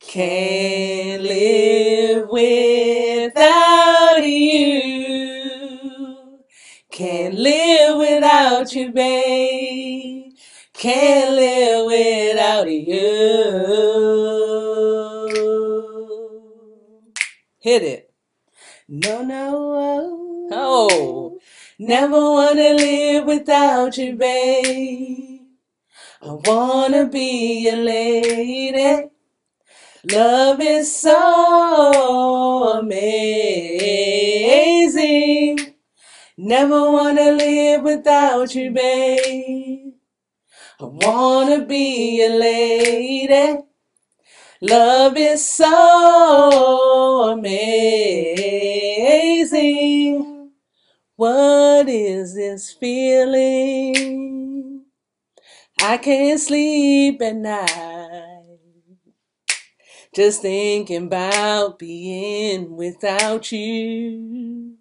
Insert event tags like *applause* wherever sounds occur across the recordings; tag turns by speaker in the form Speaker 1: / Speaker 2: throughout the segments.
Speaker 1: Can't live without you. Can't live without you, babe. Can't live without you. Hit it.
Speaker 2: No, no.
Speaker 1: Oh. Never wanna live without you, babe. I wanna be your lady. Love is so amazing. Never wanna live without you, babe. I wanna be your lady. Love is so amazing. What is this feeling? I can't sleep at night. Just thinking about being without you.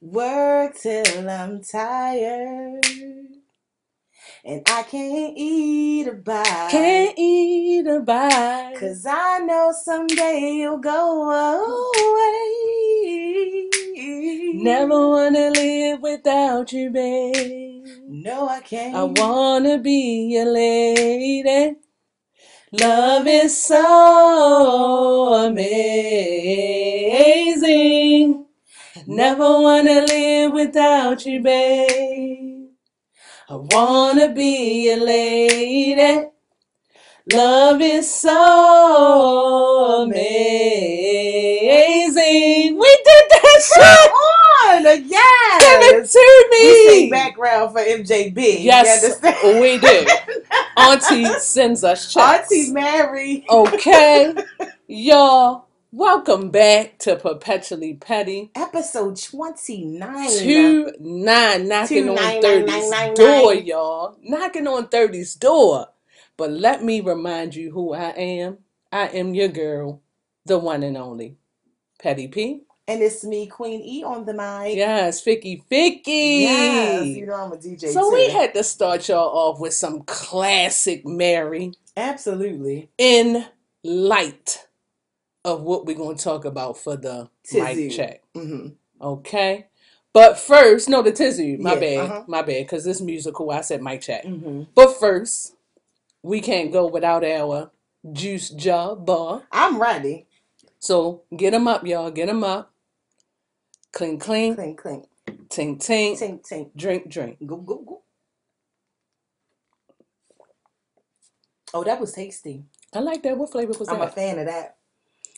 Speaker 2: Work till I'm tired. And I can't eat a bite.
Speaker 1: Can't eat a bite.
Speaker 2: Cause I know someday you'll go away.
Speaker 1: Never wanna live without you, babe.
Speaker 2: No, I can't.
Speaker 1: I wanna be your lady. Love is so amazing. Never wanna live without you, babe. I wanna be your lady. Love is so amazing. We did that shit.
Speaker 2: On, yes.
Speaker 1: Give it to me.
Speaker 2: We sing background for MJB.
Speaker 1: Yes, we do. Auntie sends us checks.
Speaker 2: Auntie Mary.
Speaker 1: Okay, y'all. Welcome back to Perpetually Petty.
Speaker 2: Episode 29.
Speaker 1: Two nine knocking
Speaker 2: Two
Speaker 1: on
Speaker 2: nine, nine,
Speaker 1: 30's
Speaker 2: nine, nine,
Speaker 1: door, y'all. Knocking on 30's door. But let me remind you who I am. I am your girl, the one and only Petty P.
Speaker 2: And it's me, Queen E, on the mic.
Speaker 1: Yes, Ficky Ficky.
Speaker 2: Yes, you know I'm a DJ
Speaker 1: so
Speaker 2: too.
Speaker 1: we had to start y'all off with some classic Mary
Speaker 2: Absolutely.
Speaker 1: in light of what we're going to talk about for the
Speaker 2: Tizzy.
Speaker 1: mic check.
Speaker 2: hmm
Speaker 1: Okay. But first, no, the tizzy. My
Speaker 2: Yeah,
Speaker 1: bad.
Speaker 2: uh-huh.
Speaker 1: My bad. Because this musical, I said mic check.
Speaker 2: hmm
Speaker 1: But first, we can't go without our juice jar bar.
Speaker 2: I'm ready.
Speaker 1: So get them up, y'all. Get them up. Clean, clean.
Speaker 2: Clink, clink.
Speaker 1: Tink, tink.
Speaker 2: Tink, tink.
Speaker 1: Drink, drink.
Speaker 2: Go, go, go. Oh, that was tasty.
Speaker 1: I like that. What flavor was that?
Speaker 2: I'm a
Speaker 1: that?
Speaker 2: fan of that.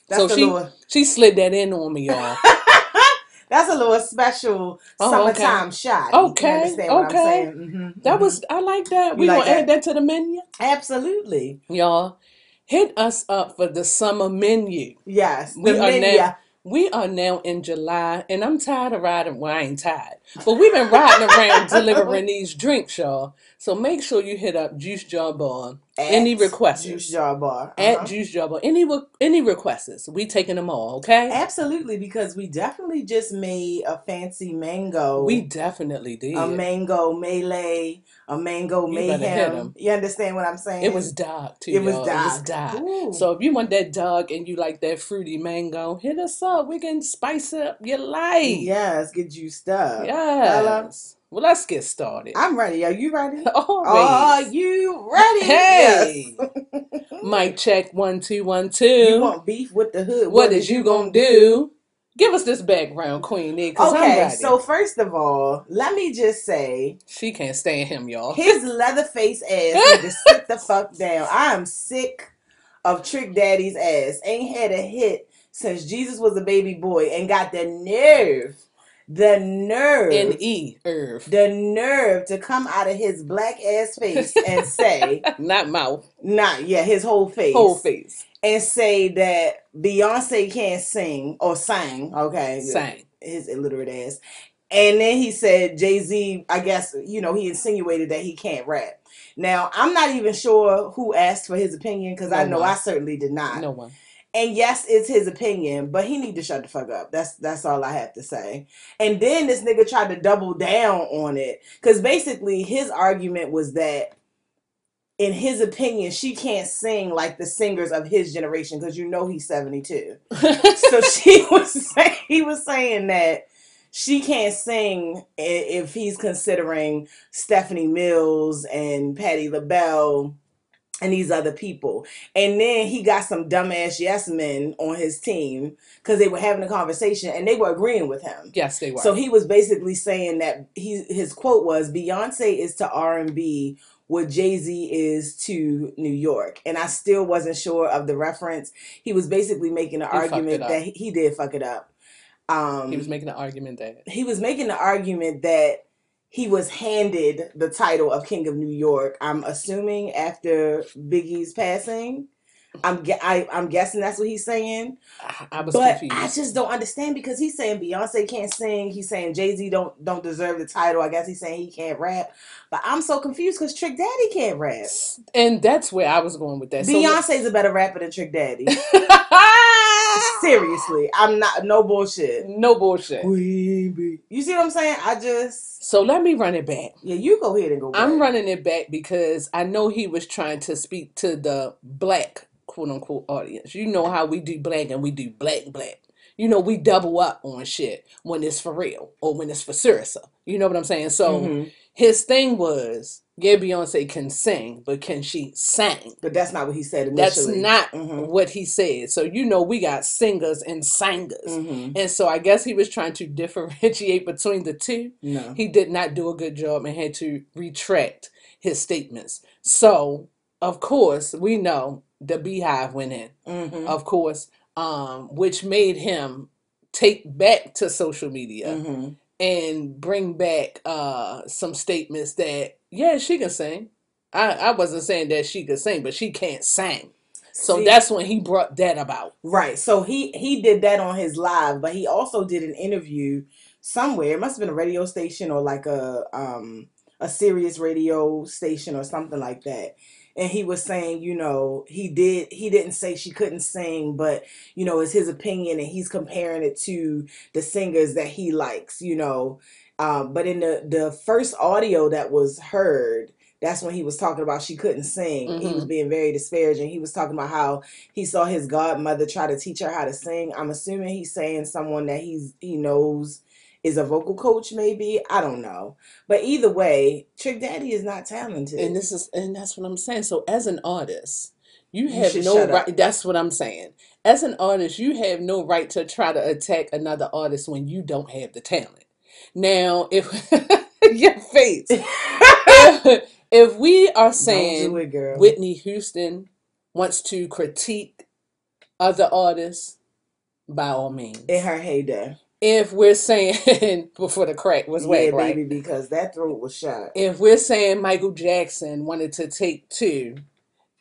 Speaker 2: That's a
Speaker 1: she
Speaker 2: little.
Speaker 1: she slid that in on me, y'all. *laughs*
Speaker 2: That's a little special
Speaker 1: Oh, okay.
Speaker 2: summertime shot.
Speaker 1: Okay,
Speaker 2: You understand what
Speaker 1: okay.
Speaker 2: I'm saying? hmm
Speaker 1: That was I like that.
Speaker 2: You
Speaker 1: We
Speaker 2: like
Speaker 1: gonna add
Speaker 2: that?
Speaker 1: that to the menu,
Speaker 2: absolutely
Speaker 1: y'all. Hit us up for the summer menu.
Speaker 2: yes.
Speaker 1: We
Speaker 2: the
Speaker 1: are
Speaker 2: menu.
Speaker 1: now we are now in July, and I'm tired of riding. Well, I ain't tired, but we've been riding around delivering these drinks, y'all. So make sure you hit up Juice Jar Bar. Any requests?
Speaker 2: Juice Jar Bar.
Speaker 1: At
Speaker 2: Uh-huh.
Speaker 1: Juice Jar Bar. Any any requests? We taking them all, okay?
Speaker 2: Absolutely, because we definitely just made a fancy mango.
Speaker 1: We definitely did.
Speaker 2: a mango melee, a mango
Speaker 1: You better hit 'em.
Speaker 2: mayhem. You understand what I'm saying?
Speaker 1: It was dark too.
Speaker 2: It was
Speaker 1: y'all. It was
Speaker 2: dark.
Speaker 1: dark.
Speaker 2: Ooh.
Speaker 1: So if you want that dark and you like that fruity mango, hit us up. We can spice up your life.
Speaker 2: yes, get juiced up.
Speaker 1: Um, yes. Well, let's get started.
Speaker 2: I'm ready. Are you ready? *laughs*
Speaker 1: Always.
Speaker 2: Are you ready?
Speaker 1: Hey. *laughs* Mic check one two one two.
Speaker 2: You want beef with the hood?
Speaker 1: what is you gonna do? Give us this background, Queen I'm
Speaker 2: Okay, so first of all, let me just say,
Speaker 1: she can't stand him, y'all.
Speaker 2: his leatherface ass need to sit the fuck down. I am sick of Trick Daddy's ass. Ain't had a hit since Jesus was a baby boy and got the nerve, the nerve,
Speaker 1: N E Irv,
Speaker 2: the nerve to come out of his black ass face and say, *laughs*
Speaker 1: not mouth,
Speaker 2: not yeah, his whole face,
Speaker 1: whole face,
Speaker 2: and say that Beyonce can't sing or sang. Okay,
Speaker 1: sang.
Speaker 2: his illiterate ass. And then he said Jay Z, I guess, you know, he insinuated that he can't rap. Now, I'm not even sure who asked for his opinion because I
Speaker 1: No
Speaker 2: know
Speaker 1: one.
Speaker 2: I certainly did not.
Speaker 1: No one.
Speaker 2: And yes, it's his opinion, but he need to shut the fuck up. That's that's all I have to say. And then this nigga tried to double down on it because basically his argument was that in his opinion, she can't sing like the singers of his generation because you know he's 72. *laughs* so she was saying, he was saying that she can't sing if he's considering Stephanie Mills and Patti LaBelle and these other people. And then he got some dumbass yes men on his team because they were having a conversation and they were agreeing with him.
Speaker 1: yes, they were.
Speaker 2: So he was basically saying that he his quote was Beyonce is to R and B what Jay Z is to New York, and I still wasn't sure of the reference. He was basically making an
Speaker 1: He
Speaker 2: argument that he, he did fuck it up. Um,
Speaker 1: he was making an argument that
Speaker 2: he was making the argument that he was handed the title of King of New York. I'm assuming after Biggie's passing. I'm I, I'm guessing that's what he's saying.
Speaker 1: I,
Speaker 2: But
Speaker 1: confused.
Speaker 2: I just don't understand because he's saying Beyonce can't sing. He's saying Jay Z don't don't deserve the title. I guess he's saying he can't rap. But I'm so confused because Trick Daddy can't rap.
Speaker 1: and that's where I was going with that. So-
Speaker 2: Beyonce's a better rapper than Trick Daddy. *laughs* Seriously, I'm not no bullshit.
Speaker 1: no bullshit.
Speaker 2: Bee. You see what I'm saying? I just
Speaker 1: So let me run it back.
Speaker 2: yeah. You go ahead and go. back.
Speaker 1: I'm running it back because I know he was trying to speak to the black quote unquote audience. You know how we do black and we do black black. You know, we double up on shit when it's for real or when it's for Sarasa. You know what I'm saying? So
Speaker 2: Mhm.
Speaker 1: His thing was, yeah, Beyonce can sing, but can she sing?
Speaker 2: But that's not what he said initially.
Speaker 1: That's not
Speaker 2: Mhm.
Speaker 1: what he said. So you know we got singers and singers.
Speaker 2: Mhm.
Speaker 1: And so I guess he was trying to *laughs* differentiate between the two.
Speaker 2: No.
Speaker 1: He did not do a good job and had to retract his statements. So, of course, we know the Beehive went in,
Speaker 2: Mhm.
Speaker 1: of course, um, which made him take back to social media
Speaker 2: Mhm.
Speaker 1: And bring back uh, some statements that, yeah, she can sing. I, I wasn't saying that she could sing, but she can't sing. So
Speaker 2: See-
Speaker 1: that's when he brought that about.
Speaker 2: Right. So he he did that on his live, but he also did an interview somewhere. It must have been a radio station or like a um a Sirius radio station or something like that. And he was saying, you know, he did he didn't say she couldn't sing, but you know, it's his opinion and he's comparing it to the singers that he likes, you know. Um, but in the the first audio that was heard, that's when he was talking about she couldn't sing. He was
Speaker 1: Mhm.
Speaker 2: being very disparaging. He was talking about how he saw his godmother try to teach her how to sing. I'm assuming he's saying someone that he's he knows is a vocal coach, maybe. I don't know. But either way, Trick Daddy is not talented.
Speaker 1: And this is and that's what I'm saying. So as an artist, you
Speaker 2: You
Speaker 1: have
Speaker 2: should
Speaker 1: no
Speaker 2: shut up.
Speaker 1: right that's what I'm saying. As an artist, you have no right to try to attack another artist when you don't have the talent. Now, if *laughs* your face, *laughs* if, if we are saying
Speaker 2: it.
Speaker 1: Whitney Houston wants to critique other artists, by all means.
Speaker 2: in her heyday.
Speaker 1: If we're saying *laughs* before the crack was
Speaker 2: yeah,
Speaker 1: right?
Speaker 2: baby, because that throat was shot.
Speaker 1: if we're saying Michael Jackson wanted to take two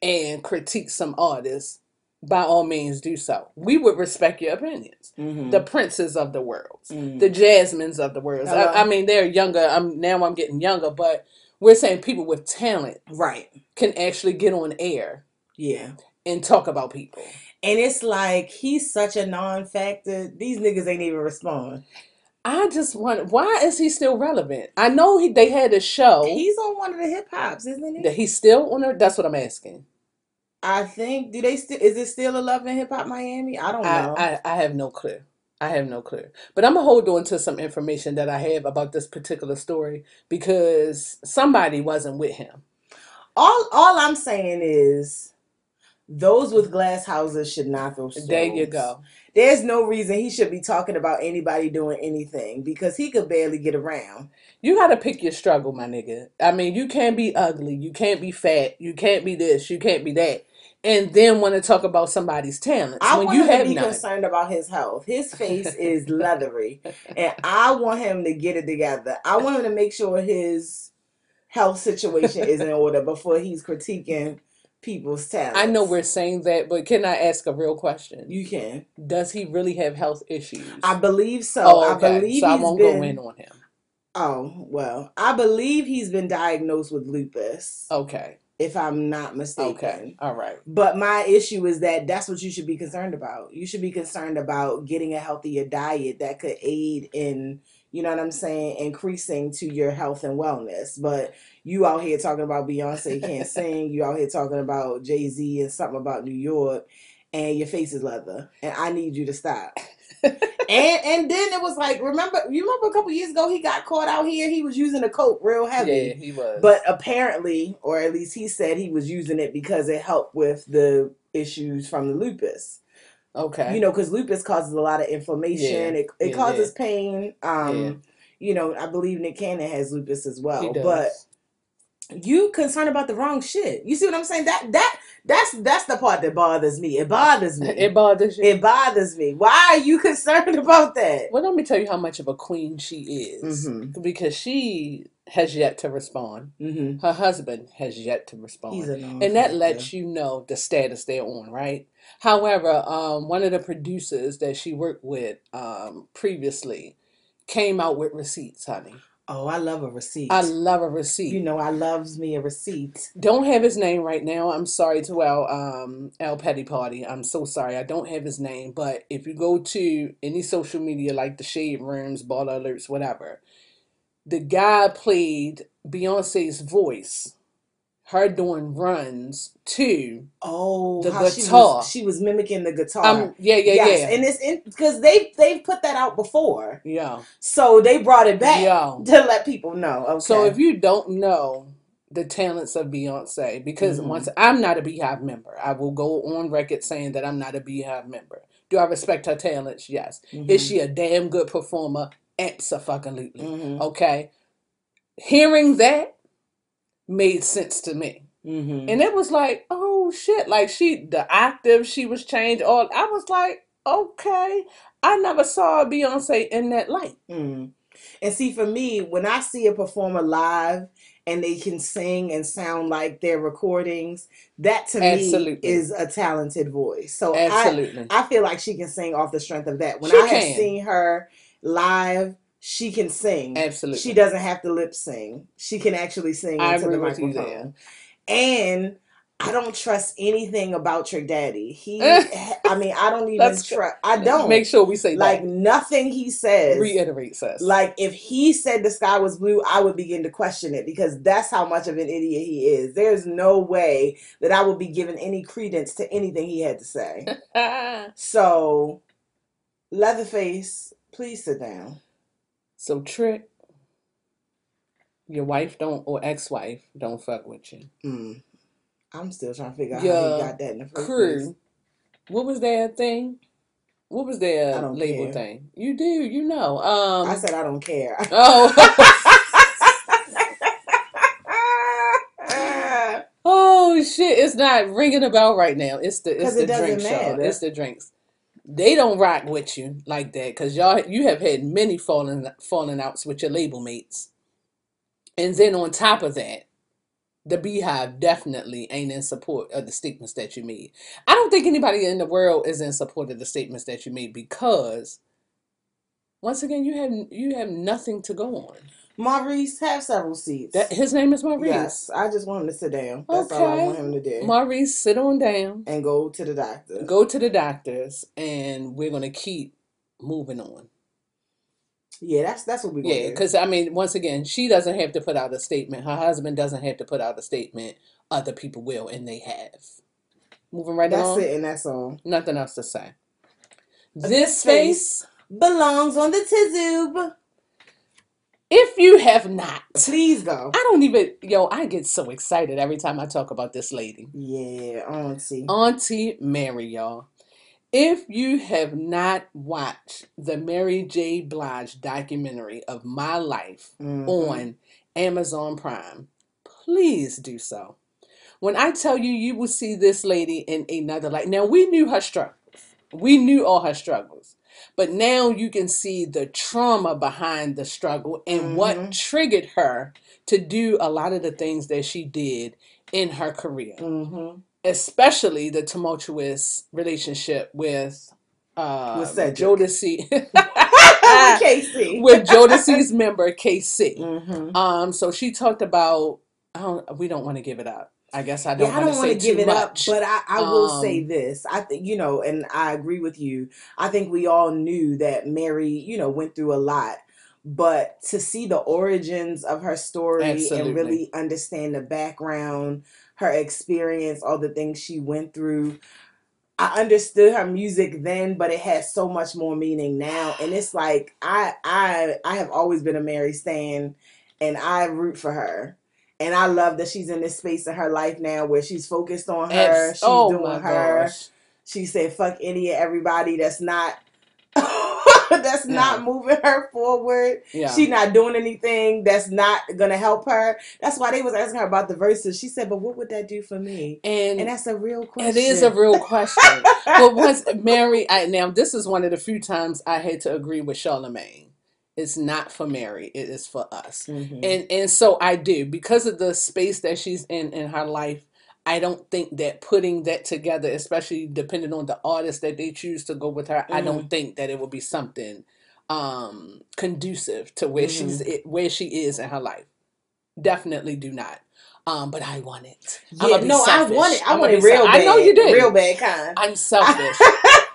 Speaker 1: and critique some artists, by all means do so. We would respect your opinions.
Speaker 2: Mhm.
Speaker 1: The princes of the world,
Speaker 2: Mhm.
Speaker 1: the jasmines of the world.
Speaker 2: Hello.
Speaker 1: I, I mean, they're younger. I'm now. I'm getting younger, but we're saying people with talent
Speaker 2: right.
Speaker 1: can actually get on air
Speaker 2: Yeah.
Speaker 1: and talk about people.
Speaker 2: And it's like he's such a non-factor. These niggas ain't even respond.
Speaker 1: I just want. Why is he still relevant? I know he, they had a show
Speaker 2: He's on one of the hip hops, isn't he?
Speaker 1: that he's still on. There. That's what I'm asking.
Speaker 2: I think. Do they still? Is it still a Love and Hip Hop Miami? I don't know.
Speaker 1: I, I, I have no clue. I have no clue. But I'm gonna hold on to some information that I have about this particular story because somebody wasn't with him.
Speaker 2: all all I'm saying is those with glass houses should not throw stones.
Speaker 1: There you go.
Speaker 2: There's no reason he should be talking about anybody doing anything because he could barely get around.
Speaker 1: You gotta pick your struggle, my nigga. I mean, you can't be ugly, you can't be fat, you can't be this, you can't be that, and then want to talk about somebody's talents
Speaker 2: I
Speaker 1: when
Speaker 2: want
Speaker 1: you
Speaker 2: him to
Speaker 1: have
Speaker 2: be
Speaker 1: none.
Speaker 2: concerned about his health. His face *laughs* is leathery, and I want him to get it together. I want him to make sure his health situation is in order before he's critiquing people's talents.
Speaker 1: I know we're saying that, but can I ask a real question?
Speaker 2: you can.
Speaker 1: Does he really have health issues?
Speaker 2: I believe so.
Speaker 1: oh, okay.
Speaker 2: I believe
Speaker 1: so I won't
Speaker 2: been.
Speaker 1: go in on him.
Speaker 2: Oh, well, I believe he's been diagnosed with lupus,
Speaker 1: Okay.
Speaker 2: if I'm not mistaken.
Speaker 1: Okay. All right.
Speaker 2: But my issue is that that's what you should be concerned about. You should be concerned about getting a healthier diet that could aid in you know what I'm saying, increasing to your health and wellness. But you out here talking about Beyonce can't *laughs* sing, you out here talking about Jay Z and something about New York, and your face is leather, and I need you to stop. *laughs* and and then it was like, remember, you remember a couple years ago he got caught out here. He was using a coat real heavy.
Speaker 1: Yeah, he was.
Speaker 2: But apparently, or at least he said he was using it because it helped with the issues from the lupus.
Speaker 1: Okay.
Speaker 2: You know, because lupus causes a lot of inflammation.
Speaker 1: Yeah,
Speaker 2: It it
Speaker 1: yeah,
Speaker 2: causes pain. Um,
Speaker 1: Yeah.
Speaker 2: you know, I believe Nick Cannon has lupus as well. But you concerned about the wrong shit. You see what I'm saying? That that that's that's the part that bothers me. It bothers *laughs* me.
Speaker 1: it bothers you.
Speaker 2: It bothers me. Why are you *laughs* concerned about that?
Speaker 1: well, let me tell you how much of a queen she is,
Speaker 2: Mhm.
Speaker 1: because she has yet to respond.
Speaker 2: Mm-hmm.
Speaker 1: Her husband has yet to respond. And that lets you know the status they're on, right? However, um, one of the producers that she worked with um, previously came out with receipts, honey.
Speaker 2: Oh, I love a receipt.
Speaker 1: I love a receipt.
Speaker 2: you know, I loves me a receipt.
Speaker 1: don't have his name right now. I'm sorry to our um our petty party. I'm so sorry. I don't have his name. But if you go to any social media like the Shade Rooms, Baller Alerts, whatever, the guy played Beyonce's voice, her doing runs to
Speaker 2: Oh,
Speaker 1: The
Speaker 2: how she
Speaker 1: guitar.
Speaker 2: was, she was mimicking the guitar.
Speaker 1: um yeah yeah
Speaker 2: yes,
Speaker 1: yeah
Speaker 2: and it's because they they've put that out before,
Speaker 1: yeah
Speaker 2: so they brought it back
Speaker 1: yeah. *laughs*
Speaker 2: to let people know. Okay.
Speaker 1: So if you don't know the talents of Beyonce, because
Speaker 2: Mhm.
Speaker 1: once I'm not a Beehive member, I will go on record saying that I'm not a Beehive member. Do I respect her talents? Yes.
Speaker 2: Mhm.
Speaker 1: Is she a damn good performer? Absolutely.
Speaker 2: Mhm.
Speaker 1: Okay. Hearing that made sense to me.
Speaker 2: Mhm.
Speaker 1: And it was like, oh shit. Like she the octave she was changed all I was like, okay. I never saw Beyonce in that light.
Speaker 2: Mm. And see, for me, when I see a performer live and they can sing and sound like their recordings, that to
Speaker 1: Absolutely.
Speaker 2: me is a talented voice. So I,
Speaker 1: Absolutely.
Speaker 2: I feel like she can sing off the strength of that. When
Speaker 1: She
Speaker 2: I have
Speaker 1: can.
Speaker 2: seen her live, she can sing.
Speaker 1: Absolutely.
Speaker 2: She doesn't have to lip sing. She can actually sing
Speaker 1: I
Speaker 2: into the microphone. And I don't trust anything about Trick Daddy. *laughs* He, I mean, I don't even trust. I don't
Speaker 1: Make sure we say
Speaker 2: like
Speaker 1: that.
Speaker 2: nothing he says.
Speaker 1: Reiterates us.
Speaker 2: Like if he said the sky was blue, I would begin to question it because that's how much of an idiot he is. There's no way that I would be giving any credence to anything he had to say. *laughs* So, Leatherface, please sit down.
Speaker 1: so trick. Your wife don't or ex-wife don't fuck with you.
Speaker 2: Mm. I'm still trying to figure out how
Speaker 1: Your
Speaker 2: he got that in the first place.
Speaker 1: Crew. What was that thing? What was their label
Speaker 2: care.
Speaker 1: thing? You do, you know. Um
Speaker 2: I said I don't care. *laughs*
Speaker 1: Oh *laughs* Oh shit, it's not ringing a bell right now. It's the it's the
Speaker 2: it doesn't
Speaker 1: drinks, It's the drinks. They don't rock with you like that because y'all you have had many falling falling outs with your label mates. And then on top of that, the beehive definitely ain't in support of the statements that you made. I don't think anybody in the world is in support of the statements that you made because once again you have you have nothing to go on.
Speaker 2: Maurice, have several seats.
Speaker 1: That his name is Maurice.
Speaker 2: Yes, I just want him to sit down. That's all I want him to do.
Speaker 1: Maurice, sit on down.
Speaker 2: and go to the doctor.
Speaker 1: Go to the doctors, and we're gonna keep moving on.
Speaker 2: Yeah, that's that's what we're
Speaker 1: Yeah, because I mean, once again, she doesn't have to put out a statement. Her husband doesn't have to put out a statement. Other people will, and they have. Moving right
Speaker 2: That's
Speaker 1: along.
Speaker 2: it, and that's all.
Speaker 1: Nothing else to say.
Speaker 2: This
Speaker 1: This face,
Speaker 2: Belongs on the tizoob.
Speaker 1: If you have not,
Speaker 2: Please go.
Speaker 1: I don't even. Yo, I get so excited every time I talk about this lady.
Speaker 2: Yeah, auntie.
Speaker 1: Auntie Mary, y'all. If you have not watched the Mary J. Blige documentary of my life
Speaker 2: Mhm.
Speaker 1: on Amazon Prime, please do so. When I tell you, you will see this lady in another light. Now, we knew her struggles, we knew all her struggles, but now you can see the trauma behind the struggle and what
Speaker 2: Mhm.
Speaker 1: triggered her to do a lot of the things that she did in her career
Speaker 2: Mhm.
Speaker 1: especially the tumultuous relationship with uh
Speaker 2: With Cedric.
Speaker 1: Jodeci *laughs*
Speaker 2: K-Ci. *laughs*
Speaker 1: with Jodeci's member K-Ci.
Speaker 2: Mhm.
Speaker 1: Um so she talked about I don't we don't want to give it up. I guess I don't
Speaker 2: Yeah,
Speaker 1: I
Speaker 2: don't want to give it up, but I, I will say
Speaker 1: Um,
Speaker 2: this. I think you know, and I agree with you. I think we all knew that Mary, you know, went through a lot, but to see the origins of her story
Speaker 1: Absolutely.
Speaker 2: and really understand the background, her experience, all the things she went through. I understood her music then, but it has so much more meaning now. And it's like I I I have always been a Mary Stan and I root for her. And I love that she's in this space in her life now where she's focused on her.
Speaker 1: Abs-
Speaker 2: She's
Speaker 1: oh
Speaker 2: doing her.
Speaker 1: gosh.
Speaker 2: She said, "Fuck any and everybody that's not *laughs* that's not moving her forward.
Speaker 1: Yeah.
Speaker 2: She not doing anything that's not gonna help her. That's why they was asking her about the verses. She said, "But what would that do for me?"
Speaker 1: and
Speaker 2: And that's a real question.
Speaker 1: It is a real question. but once *laughs* Mary, I, now this is one of the few times I had to agree with Charlemagne. It's not for Mary. It is for us.
Speaker 2: Mhm.
Speaker 1: And and so I do because of the space that she's in in her life. I don't think that putting that together, especially depending on the artist that they choose to go with her, I don't think that it will be something um conducive to where she's it, where she is in her life. Definitely do not. Um, but I want it.
Speaker 2: yeah, no,
Speaker 1: selfish.
Speaker 2: I want it. I want it real bad.
Speaker 1: I know you do.
Speaker 2: Real bad kind.
Speaker 1: I'm *laughs* selfish.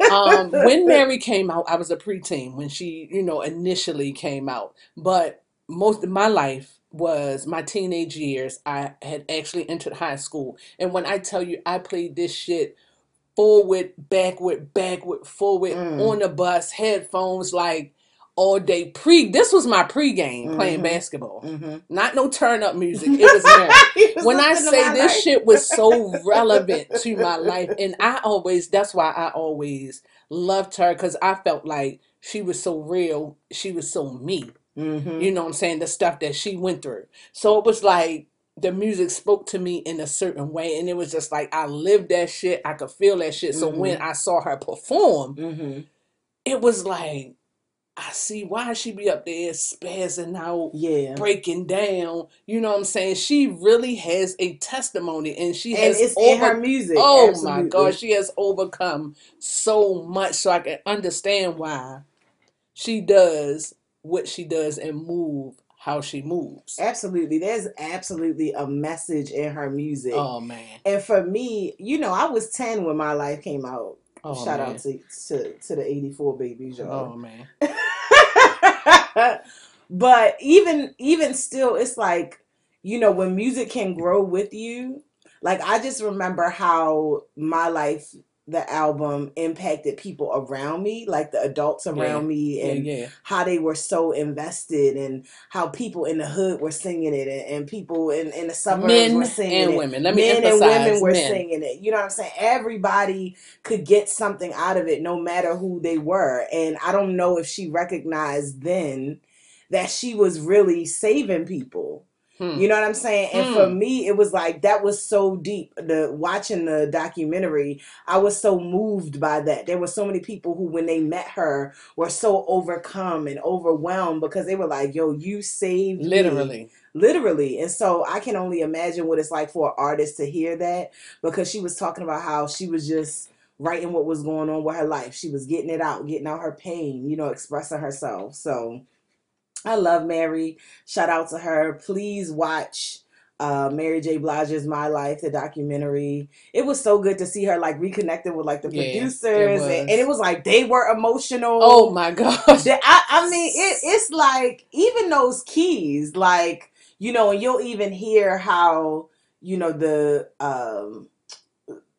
Speaker 1: Um, when *laughs* Mary came out, I was a preteen when she, you know, initially came out. But most of my life was my teenage years. I had actually entered high school, and when I tell you, I played this shit forward, backward, backward, forward
Speaker 2: Mm.
Speaker 1: on the bus, headphones, like all day. Pre, this was my pregame playing
Speaker 2: Mhm.
Speaker 1: basketball.
Speaker 2: Mhm.
Speaker 1: Not no turn up music. *laughs* It was Mary when I say this
Speaker 2: life.
Speaker 1: shit was so *laughs* relevant to my life, and I always, that's why I always loved her because I felt like she was so real. She was so me.
Speaker 2: Mhm.
Speaker 1: You know what I'm saying? The stuff that she went through. So it was like the music spoke to me in a certain way, and it was just like I lived that shit. I could feel that shit. So when I saw her perform,
Speaker 2: Mhm.
Speaker 1: it was like, I see why she be up there spazzing out
Speaker 2: Yeah.
Speaker 1: breaking down. You know what I'm saying? She really has a testimony and she
Speaker 2: And
Speaker 1: has
Speaker 2: it's in her music.
Speaker 1: Oh
Speaker 2: absolutely.
Speaker 1: my gosh, she has overcome so much so I can understand why she does what she does and move how she moves.
Speaker 2: Absolutely. There's absolutely a message in her music.
Speaker 1: Oh man.
Speaker 2: And for me, you know, I was 10 when my life came out.
Speaker 1: Oh
Speaker 2: Shout
Speaker 1: man.
Speaker 2: out to, to to the 84 babies, y'all.
Speaker 1: Oh man. *laughs* *laughs*
Speaker 2: but even even still it's like you know when music can grow with you like i just remember how my life the album impacted people around me like the adults around me and
Speaker 1: yeah.
Speaker 2: how they were so invested and how people in the hood were singing it and, and people in, in the suburbs
Speaker 1: Men
Speaker 2: were singing it.
Speaker 1: Men and
Speaker 2: it
Speaker 1: women. Let me
Speaker 2: men and women were
Speaker 1: men.
Speaker 2: singing it. You know what I'm saying? Everybody could get something out of it, no matter who they were. And I don't know if she recognized then that she was really saving people.
Speaker 1: Hmm.
Speaker 2: You know what I'm saying? And for
Speaker 1: Hmm.
Speaker 2: me, it was like that was so deep. The watching the documentary, I was so moved by that. There were so many people who, when they met her, were so overcome and overwhelmed because they were like, "Yo, you saved me."
Speaker 1: Literally.
Speaker 2: literally and so i can only imagine what it's like for an artist to hear that because she was talking about how she was just writing what was going on with her life she was getting it out getting out her pain you know expressing herself so i love mary shout out to her please watch uh, Mary J. Blige's My Life, the documentary. It was so good to see her like reconnecting with like the
Speaker 1: Yeah,
Speaker 2: producers,
Speaker 1: was.
Speaker 2: and, and it was like they were emotional.
Speaker 1: Oh my gosh.
Speaker 2: I, I mean, it, it's like even those keys, like you know, and you'll even hear how you know the um,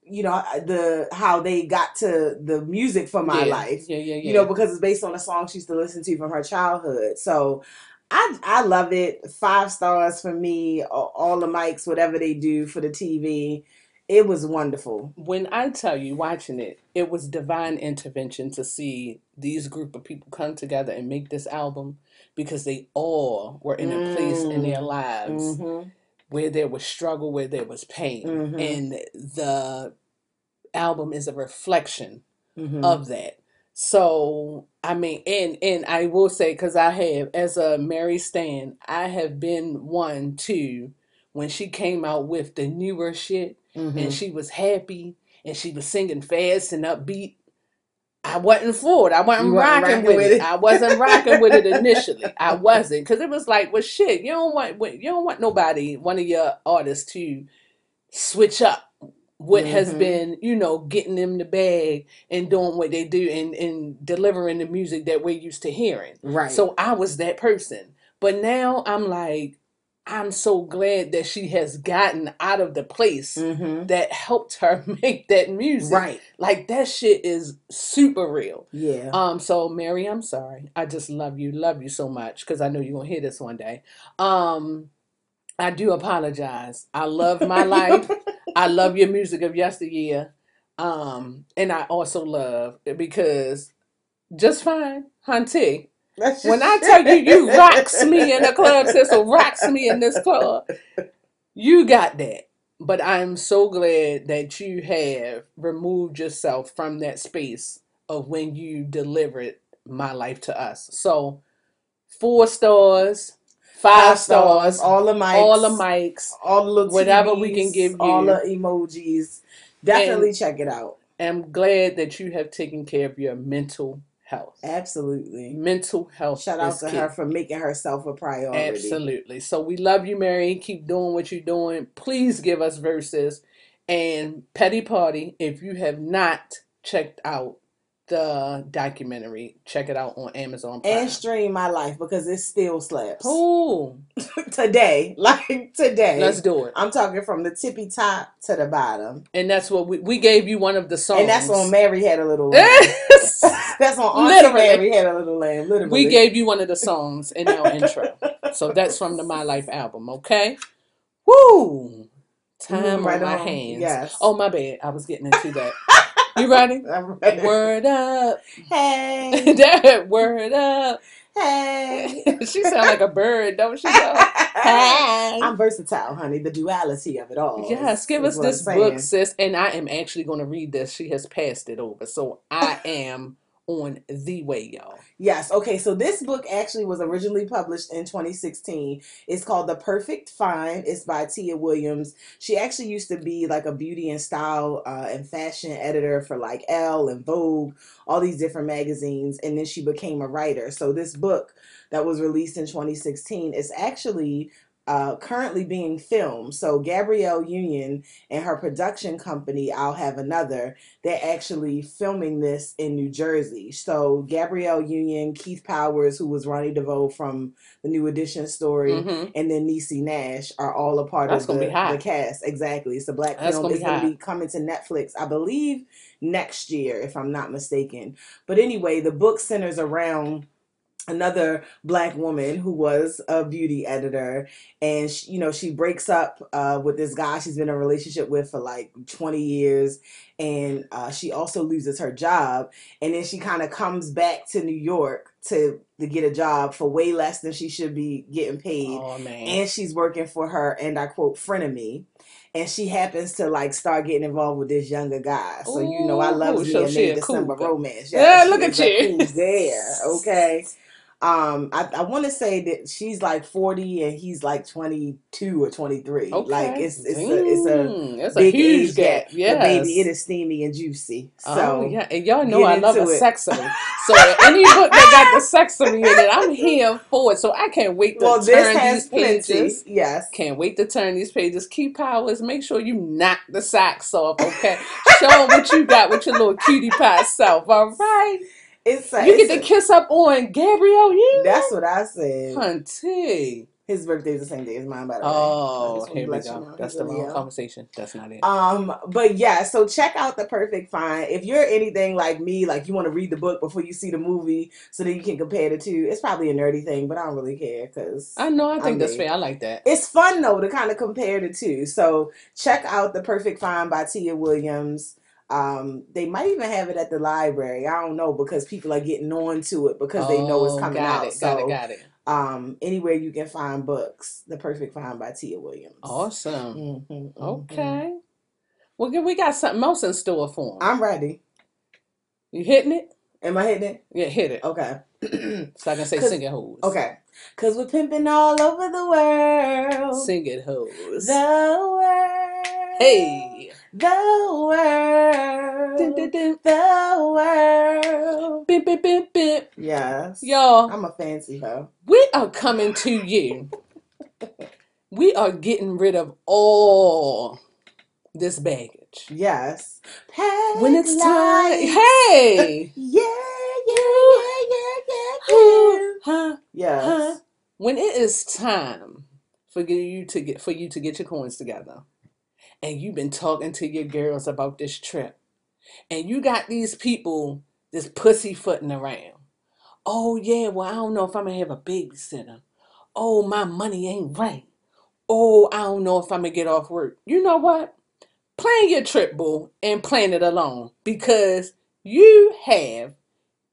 Speaker 2: you know the how they got to the music for my
Speaker 1: yeah.
Speaker 2: life,
Speaker 1: Yeah, yeah, yeah.
Speaker 2: you know, because it's based on a song she used to listen to from her childhood. So. I, I love it. Five stars for me. All the mics, whatever they do for the TV, it was wonderful.
Speaker 1: when I tell you watching it, it was divine intervention to see these group of people come together and make this album because they all were in a place in their lives
Speaker 2: hmm
Speaker 1: where there was struggle, where there was pain.
Speaker 2: Mhm.
Speaker 1: And the album is a reflection
Speaker 2: hmm
Speaker 1: of that. So I mean, and and I will say because I have as a Mary Stan, I have been one too when she came out with the newer shit
Speaker 2: hmm
Speaker 1: and she was happy and she was singing fast and upbeat. I wasn't for it. I wasn't
Speaker 2: wasn't
Speaker 1: rocking,
Speaker 2: rocking
Speaker 1: with,
Speaker 2: with
Speaker 1: it.
Speaker 2: it.
Speaker 1: I wasn't rocking with it *laughs* initially. I wasn't because it was like, well, shit. You don't want you don't want nobody, one of your artists, to switch up what has
Speaker 2: Mhm.
Speaker 1: been, you know, getting them the bag and doing what they do and, and delivering the music that we're used to hearing.
Speaker 2: Right.
Speaker 1: So I was that person. But now I'm like, I'm so glad that she has gotten out of the place
Speaker 2: hmm
Speaker 1: that helped her *laughs* make that music.
Speaker 2: Right.
Speaker 1: Like that shit is super real.
Speaker 2: Yeah.
Speaker 1: Um, so Mary, I'm sorry. I just love you, love you so much because I know you're gonna hear this one day. Um, I do apologize. I love my life. I *laughs* love your music of yesteryear. Um, and I also love because just fine, hunty. When I tell you you *laughs* rocks me in the club, sister rocks me in this club, you got that. But I'm so glad that you have removed yourself from that space of when you delivered my life to us. So four stars, five, stars,
Speaker 2: all the mics,
Speaker 1: all the mics.
Speaker 2: all the
Speaker 1: whatever we can give
Speaker 2: all the emojis. Definitely check it out.
Speaker 1: I'm glad that you have taken care of your mental health.
Speaker 2: Absolutely.
Speaker 1: Mental health.
Speaker 2: Shout out to
Speaker 1: key.
Speaker 2: her for making herself a priority.
Speaker 1: Absolutely. So we love you, Mary. Keep doing what you're doing. Please give us verses. And Petty Party, if you have not checked out the documentary, check it out on Amazon Prime.
Speaker 2: And stream my life because it still slaps.
Speaker 1: Cool. *laughs*
Speaker 2: today. *laughs* Like today.
Speaker 1: Let's do it.
Speaker 2: I'm talking from the tippy top to the bottom.
Speaker 1: And that's what we, we gave you one of the songs.
Speaker 2: And that's on Mary Had a Little *laughs* Lamb. that's on Auntie
Speaker 1: Literally.
Speaker 2: Mary Had a Little Lamb. Literally.
Speaker 1: we gave you one of the songs in our intro. So that's from the My Life album, okay? Woo! Time mm,
Speaker 2: Moving right
Speaker 1: on my
Speaker 2: on.
Speaker 1: hands.
Speaker 2: Yes.
Speaker 1: Oh, my bad. I was getting into that. You ready? *laughs*
Speaker 2: I'm ready.
Speaker 1: Word up.
Speaker 2: Hey. *laughs*
Speaker 1: that word up.
Speaker 2: Hey. *laughs*
Speaker 1: she sound like a bird, don't she? Though? Hey.
Speaker 2: I'm versatile, honey. The duality of it all.
Speaker 1: Yes, give us this book, sis. And I am actually going to read this. She has passed it over. So I am on the way, y'all.
Speaker 2: Yes. Okay. So this book actually was originally published in 2016. It's called The Perfect Find. It's by Tia Williams. She actually used to be like a beauty and style uh, and fashion editor for like Elle and Vogue, all these different magazines, and then she became a writer. So this book that was released in 2016 is actually. Uh, currently being filmed. So Gabrielle Union and her production company, I'll have another, they're actually filming this in New Jersey. So Gabrielle Union, Keith Powers, who was Ronnie DeVoe from the New Edition story,
Speaker 1: Mhm.
Speaker 2: and then Niecy Nash are all a part
Speaker 1: That's
Speaker 2: of the, the cast. Exactly. It's a black
Speaker 1: That's
Speaker 2: film.
Speaker 1: gonna
Speaker 2: It's going to be coming to Netflix, I believe, next year, if I'm not mistaken. But anyway, the book centers around another black woman who was a beauty editor. And she, you know she breaks up uh, with this guy she's been in a relationship with for like 20 years. And uh, she also loses her job. And then she kind of comes back to new york to to get a job for way less than she should be getting paid.
Speaker 1: Oh,
Speaker 2: and she's working for her and i quote frenemy. And she happens to like start getting involved with this younger guy. So you know i
Speaker 1: Ooh,
Speaker 2: love me
Speaker 1: so
Speaker 2: december
Speaker 1: cougar.
Speaker 2: romance.
Speaker 1: Yeah,
Speaker 2: she
Speaker 1: look at you.
Speaker 2: cougar there okay um i, I want to say that she's like 40 and he's like 22 or 23
Speaker 1: Okay.
Speaker 2: like it's it's a, it's a
Speaker 1: it's a
Speaker 2: big
Speaker 1: huge gap.
Speaker 2: gap
Speaker 1: Yes.
Speaker 2: baby it is steamy and juicy so
Speaker 1: oh, yeah. And y'all know I love a
Speaker 2: it.
Speaker 1: sexy. *laughs* So any book that got the sexy in it, I'm here for it. So I can't wait to
Speaker 2: well
Speaker 1: turn these
Speaker 2: plenty
Speaker 1: pages.
Speaker 2: yes
Speaker 1: Can't wait to turn these pages. Keith Powers. Make sure you knock the socks off, okay? Show 'em what you got with your little cutie pie self, all right?
Speaker 2: It's a,
Speaker 1: You
Speaker 2: it's
Speaker 1: get to kiss up on Gabrielle Union.
Speaker 2: that's what i said
Speaker 1: Hunty.
Speaker 2: his birthday is the same day as mine by the way
Speaker 1: Oh, here we
Speaker 2: let you know.
Speaker 1: That's the
Speaker 2: a
Speaker 1: wrong conversation. That's not it.
Speaker 2: Um, but yeah, so check out the perfect find. If you're anything like me, like you want to read the book before you see the movie, so that you can compare the two. It's probably a nerdy thing, but I don't really care because
Speaker 1: I know. I think
Speaker 2: I'm
Speaker 1: that's
Speaker 2: big.
Speaker 1: fair. I like that.
Speaker 2: it's fun though to kind of compare the two. So check out the perfect find by Tia Williams. Um, they might even have it at the library. I don't know because people are getting on to it because they know it's
Speaker 1: Oh,
Speaker 2: coming
Speaker 1: got
Speaker 2: out.
Speaker 1: It,
Speaker 2: so
Speaker 1: got it. Got it.
Speaker 2: um, anywhere you can find books, the perfect find by Tia Williams.
Speaker 1: Awesome.
Speaker 2: Mhm, mhm, mhm.
Speaker 1: Okay. Well, we got something else in store for 'em.
Speaker 2: I'm ready.
Speaker 1: You hitting it?
Speaker 2: Am I hitting it?
Speaker 1: Yeah, hit it.
Speaker 2: Okay. *clears throat*
Speaker 1: So I can say sing it hoes.
Speaker 2: Okay. Cause we're pimping all over the world.
Speaker 1: Sing it hoes.
Speaker 2: The world.
Speaker 1: Hey.
Speaker 2: The world.
Speaker 1: Dun, dun, dun.
Speaker 2: The world.
Speaker 1: Bip, bip, bip, bip.
Speaker 2: Yes.
Speaker 1: Y'all,
Speaker 2: I'm a fancy hoe.
Speaker 1: we are coming to you. We are getting rid of all this baggage.
Speaker 2: Yes.
Speaker 1: When it's time, hey, *laughs*
Speaker 2: Yeah, yeah, yeah, yeah, yeah, yeah.
Speaker 1: huh,
Speaker 2: Yes.
Speaker 1: huh. When it is time for you to get for you to get your coins together, and you've been talking to your girls about this trip, and you got these people this pussyfooting around. Oh yeah, well I don't know if I'm gonna have a babysitter. Oh my money ain't right. Oh I don't know if I'm gonna get off work. You know what? Plan your trip, boo, and plan it alone because you have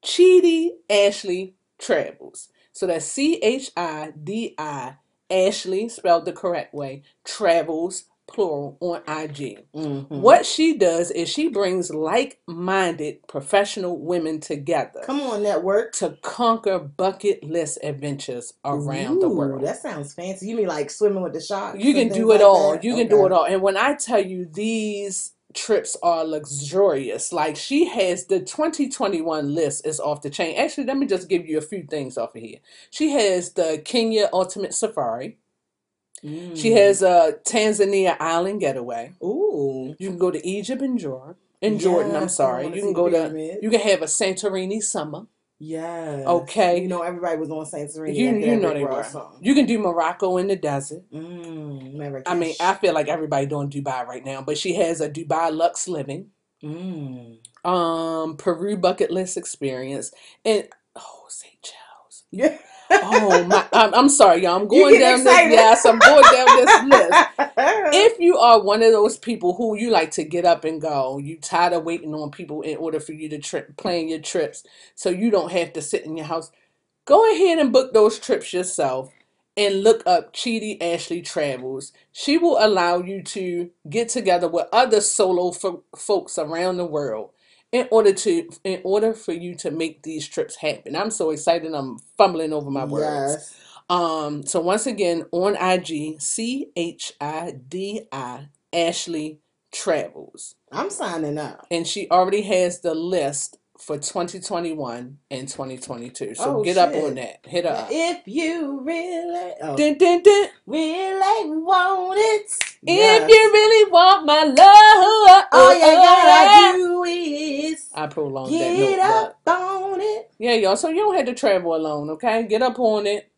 Speaker 1: Chidi Ashley Travels. So that's C H I D I Ashley spelled the correct way. Travels plural on IG.
Speaker 2: Mhm.
Speaker 1: What she does is she brings like-minded professional women together
Speaker 2: Come on, network.
Speaker 1: to conquer bucket list adventures around the world.
Speaker 2: That sounds fancy. You mean like swimming with the sharks?
Speaker 1: You can do it
Speaker 2: like
Speaker 1: all.
Speaker 2: that?
Speaker 1: You can do it all. And when I tell you these trips are luxurious, like she has the 2021 list is off the chain. Actually, let me just give you a few things off of here. She has the Kenya Ultimate Safari. She
Speaker 2: Mm.
Speaker 1: has a Tanzania Island Getaway.
Speaker 2: Ooh.
Speaker 1: You can go to Egypt and Jordan. In Jordan, I'm sorry. You can go to. You can have a Santorini summer.
Speaker 2: Yes.
Speaker 1: Okay.
Speaker 2: You know everybody was on Santorini.
Speaker 1: You you know they were. You can do Morocco in the desert.
Speaker 2: Mm.
Speaker 1: I mean, I feel like everybody doing Dubai right now, but she has a Dubai Lux Living,
Speaker 2: Mm.
Speaker 1: um, Peru bucket list experience, and oh, Seychelles.
Speaker 2: Yeah.
Speaker 1: Oh my! I'm, I'm sorry, y'all. I'm going down
Speaker 2: excited.
Speaker 1: this. Yes, I'm going down this *laughs* list. If you are one of those people who you like to get up and go, you tired of waiting on people in order for you to trip, plan your trips, so you don't have to sit in your house. Go ahead and book those trips yourself and look up Chidi Ashley Travels. She will allow you to get together with other solo fo- folks around the world in order to in order for you to make these trips happen. I'm so excited. I'm fumbling over my words.
Speaker 2: Yes.
Speaker 1: Um, so once again on IG, C H I D I Ashley Travels.
Speaker 2: I'm signing up.
Speaker 1: And she already has the list for 2021 and 2022. So
Speaker 2: Oh,
Speaker 1: get up on that. Hit up.
Speaker 2: If you really, oh,
Speaker 1: Dun, dun, dun.
Speaker 2: really want it,
Speaker 1: If you really want my love, oh,
Speaker 2: all you gotta oh, do is
Speaker 1: I prolonged that
Speaker 2: get up on it.
Speaker 1: yeah, y'all. So you don't have to travel alone, okay? Get up on it,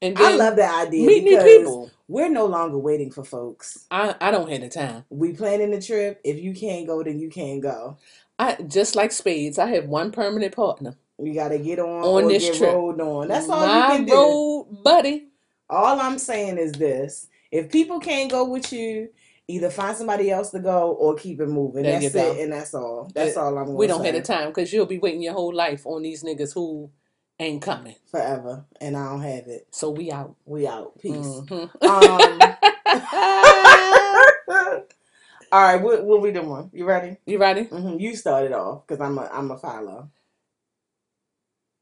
Speaker 1: and
Speaker 2: I love that idea
Speaker 1: meet new people.
Speaker 2: we're no longer waiting for folks.
Speaker 1: I I don't have the time.
Speaker 2: We planning the trip. If you can't go, then you can't go.
Speaker 1: I just like spades. I have one permanent partner
Speaker 2: We gotta get on,
Speaker 1: On
Speaker 2: or
Speaker 1: this
Speaker 2: get
Speaker 1: trip.
Speaker 2: rolled on. That's all
Speaker 1: my
Speaker 2: you can do.
Speaker 1: road buddy.
Speaker 2: All I'm saying is this: if people can't go with you, either find somebody else to go or keep it moving.
Speaker 1: There
Speaker 2: that's
Speaker 1: you go.
Speaker 2: it, and that's all. That's all I'm. Gonna
Speaker 1: We don't have the time because you'll be waiting your whole life on these niggas who ain't coming.
Speaker 2: forever, and I don't have it.
Speaker 1: So we out.
Speaker 2: We out. Peace.
Speaker 1: Mhm.
Speaker 2: Um. *laughs* all right, what what we doing? One. You ready?
Speaker 1: you ready?
Speaker 2: hmm You started off because I'm a I'm a follow.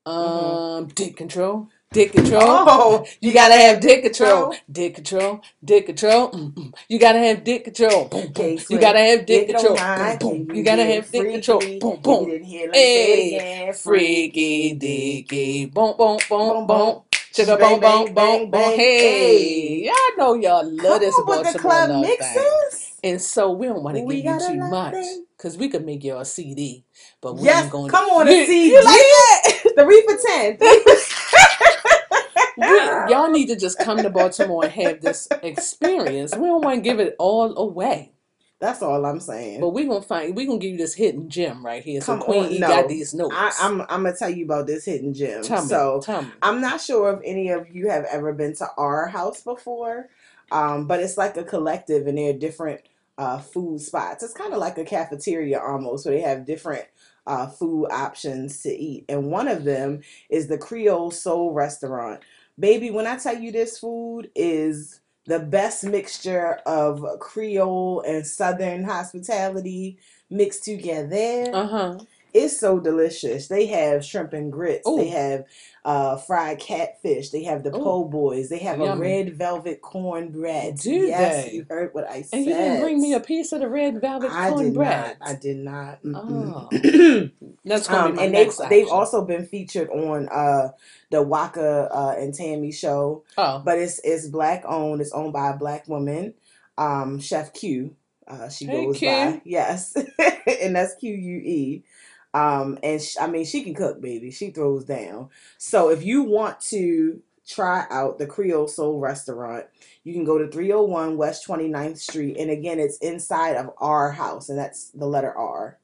Speaker 1: Um, dick control. Dick control.
Speaker 2: Oh,
Speaker 1: You gotta have dick control.
Speaker 2: control.
Speaker 1: Dick control. Dick control. Mm-mm. You gotta have dick control. Boom, boom. You gotta have dick control. Boom, boom. You gotta have dick control. Boom, boom.
Speaker 2: didn't hear? Let me say it
Speaker 1: Hey, freaky dicky. Boom, boom, boom,
Speaker 2: Boom.
Speaker 1: Sugar
Speaker 2: Bang,
Speaker 1: boom,
Speaker 2: bang,
Speaker 1: boom,
Speaker 2: bang,
Speaker 1: boom, boom.
Speaker 2: bang.
Speaker 1: Hey, y'all know y'all love
Speaker 2: Come
Speaker 1: this
Speaker 2: on with the club
Speaker 1: thing. And so we don't want to
Speaker 2: We
Speaker 1: give you
Speaker 2: got a
Speaker 1: too
Speaker 2: lot
Speaker 1: much because we could make y'all a CD, but we
Speaker 2: Yes,
Speaker 1: ain't going to
Speaker 2: come on, *laughs*
Speaker 1: you,
Speaker 2: a CD.
Speaker 1: You like that?
Speaker 2: Three for ten. *laughs* Three *laughs*
Speaker 1: We, y'all need to just come to Baltimore and have this experience. We don't want to give it all away,
Speaker 2: That's all I'm saying.
Speaker 1: but we're gonna find we're gonna give you this hidden gem right here. So
Speaker 2: Come
Speaker 1: Queen
Speaker 2: on,
Speaker 1: E
Speaker 2: no.
Speaker 1: got these notes.
Speaker 2: I, I'm I'm gonna tell you about this hidden gem.
Speaker 1: tell me,
Speaker 2: So
Speaker 1: tell me.
Speaker 2: I'm not sure if any of you have ever been to R House before, um, but it's like a collective, and there are different uh, food spots. It's kind of like a cafeteria almost, where they have different uh, food options to eat, and one of them is the Creole Soul Restaurant. Baby, when I tell you this food is the best mixture of Creole and Southern hospitality mixed together.
Speaker 1: Uh huh.
Speaker 2: It's so delicious. They have shrimp and grits.
Speaker 1: Ooh.
Speaker 2: They have uh, fried catfish. They have the
Speaker 1: Ooh.
Speaker 2: po' boys. They have a red velvet cornbread.
Speaker 1: Do
Speaker 2: yes,
Speaker 1: they?
Speaker 2: you heard what I said.
Speaker 1: And you didn't bring me a piece of the red velvet
Speaker 2: I did
Speaker 1: cornbread.
Speaker 2: not. I did not.
Speaker 1: Oh. *clears throat* That's gonna
Speaker 2: um,
Speaker 1: be my
Speaker 2: and they've
Speaker 1: next
Speaker 2: they've also been featured on uh, the Waka uh, and Tammy show,
Speaker 1: oh
Speaker 2: but it's it's black owned. It's owned by a black woman, um, Chef Q. Uh, she
Speaker 1: Hey,
Speaker 2: goes
Speaker 1: Q.
Speaker 2: by *laughs* yes, and that's Q U E. Um, and sh- I mean, she can cook, baby. She throws down. So if you want to try out the Creole Soul Restaurant, you can go to 301 West 29th Street. And again, it's inside of R House, and that's the letter R,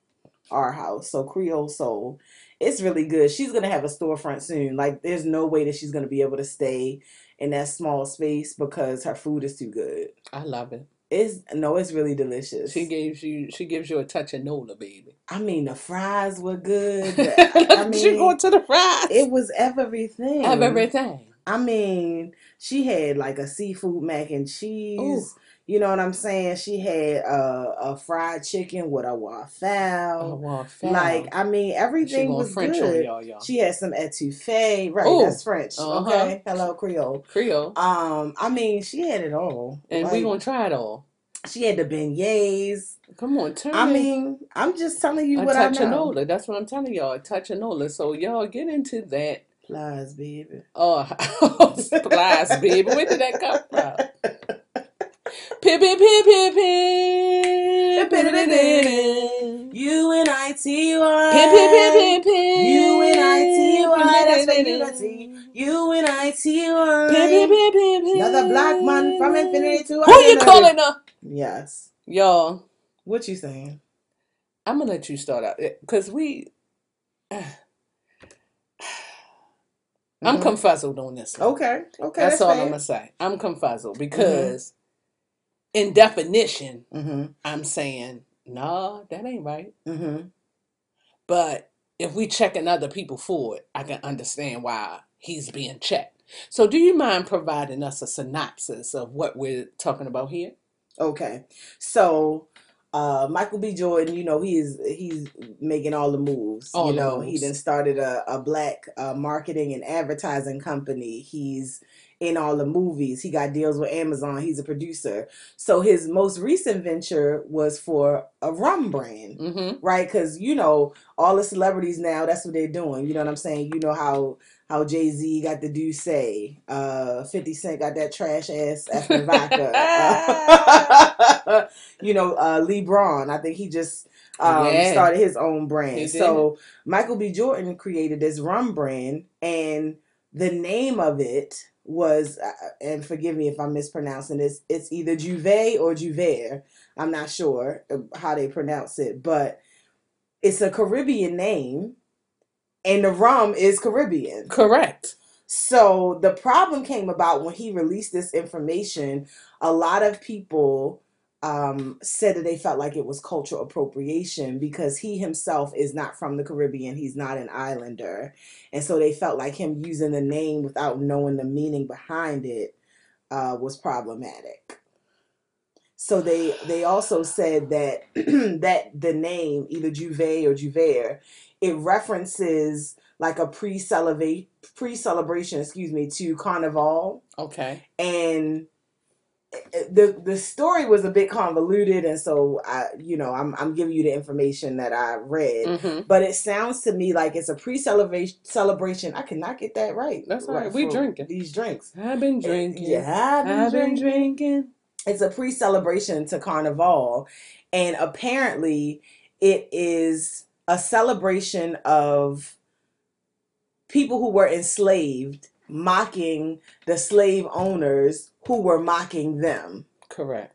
Speaker 2: our house. So Creole Soul. It's really good. She's gonna have a storefront soon. Like, there's no way that she's gonna be able to stay in that small space because her food is too good.
Speaker 1: I love it.
Speaker 2: It's no, it's really delicious.
Speaker 1: She gives you she gives you a touch of Nola, baby.
Speaker 2: I mean, the fries were good. *laughs* I mean,
Speaker 1: she going to the fries.
Speaker 2: it was everything.
Speaker 1: Everything.
Speaker 2: I mean, she had like a seafood mac and cheese.
Speaker 1: Ooh.
Speaker 2: You know what I'm saying? She had uh, a fried chicken with a waffle.
Speaker 1: foul.
Speaker 2: like, I mean, everything was
Speaker 1: French
Speaker 2: good.
Speaker 1: y'all, y'all.
Speaker 2: She had some etouffee. Right,
Speaker 1: Ooh.
Speaker 2: that's French.
Speaker 1: Uh-huh.
Speaker 2: Okay, hello Creole.
Speaker 1: Creole.
Speaker 2: Um, I mean, she had it all.
Speaker 1: And we
Speaker 2: Like,
Speaker 1: gonna try it all.
Speaker 2: she had the beignets.
Speaker 1: Come on, turn
Speaker 2: I meof I'm just telling you
Speaker 1: a
Speaker 2: what I
Speaker 1: touch of
Speaker 2: know.
Speaker 1: That's what I'm telling y'all. A touch of Nola. So y'all get into that.
Speaker 2: Plies, baby.
Speaker 1: Oh, *laughs* supplies, baby. Where did that come from? *laughs* Pip, pip, pip, pip, pip.
Speaker 2: U N I T Y.
Speaker 1: Pip, pip, pip, pip, pip.
Speaker 2: U N I T Y. That's for unity. U N I T
Speaker 1: Pip, pip, pip, pip, pip.
Speaker 2: Another black man from infinity to
Speaker 1: Who you calling her?
Speaker 2: Yes.
Speaker 1: Y'all,
Speaker 2: What you saying?
Speaker 1: I'm gonna let you start out because we. *sighs* I'm
Speaker 2: Mhm.
Speaker 1: confuzzled on this one.
Speaker 2: Okay. Okay.
Speaker 1: That's all I'm
Speaker 2: fair.
Speaker 1: gonna say. I'm confuzzled because, in definition,
Speaker 2: Mm-hmm.
Speaker 1: I'm saying, nah, that ain't right.
Speaker 2: Mm-hmm.
Speaker 1: But if we checking other people for it, I can understand why he's being checked. So, do you mind providing us a synopsis of what we're talking about here?
Speaker 2: Okay. So uh Michael B. Jordan, you know, he's he's making all the moves.
Speaker 1: All
Speaker 2: you know, he then started a, a black uh, marketing and advertising company. He's in all the movies. He got deals with Amazon. He's a producer. So his most recent venture was for a rum brand.
Speaker 1: Mm-hmm.
Speaker 2: Right, because you know all the celebrities now. That's what they're doing. You know what I'm saying? You know how how Jay Z got the do say, uh, Fifty Cent got that trash ass Effen vodka. Uh, *laughs* *laughs* you know, uh, LeBron. I think he just um,
Speaker 1: Yeah.
Speaker 2: started his own brand. So Michael B. Jordan created this rum brand, and the name of it was, uh, and forgive me if I'm mispronouncing this. It's either Juve or Juvair. I'm not sure uh, how they pronounce it, but it's a Caribbean name, and the rum is Caribbean.
Speaker 1: Correct.
Speaker 2: So the problem came about when he released this information. A lot of people um, said that they felt like it was cultural appropriation because he himself is not from the Caribbean. He's not an islander. And so they felt like him using the name without knowing the meaning behind it uh, was problematic. So they they also said that *clears throat* that the name either Juve or Juvair it references like a pre celebrate pre-celebration excuse me to Carnival
Speaker 1: Okay.
Speaker 2: and eh, the the story was a bit convoluted and so I you know I'm I'm giving you the information that I read
Speaker 1: Mm-hmm.
Speaker 2: but it sounds to me like it's a pre-celebration celebration I cannot get that right
Speaker 1: That's right We drinking.
Speaker 2: these drinks
Speaker 1: I've been drinking.
Speaker 2: yeah I've been
Speaker 1: I've been
Speaker 2: drinking
Speaker 1: drinking.
Speaker 2: It's a pre-celebration to carnival and apparently it is a celebration of people who were enslaved mocking the slave owners who were mocking them
Speaker 1: Correct.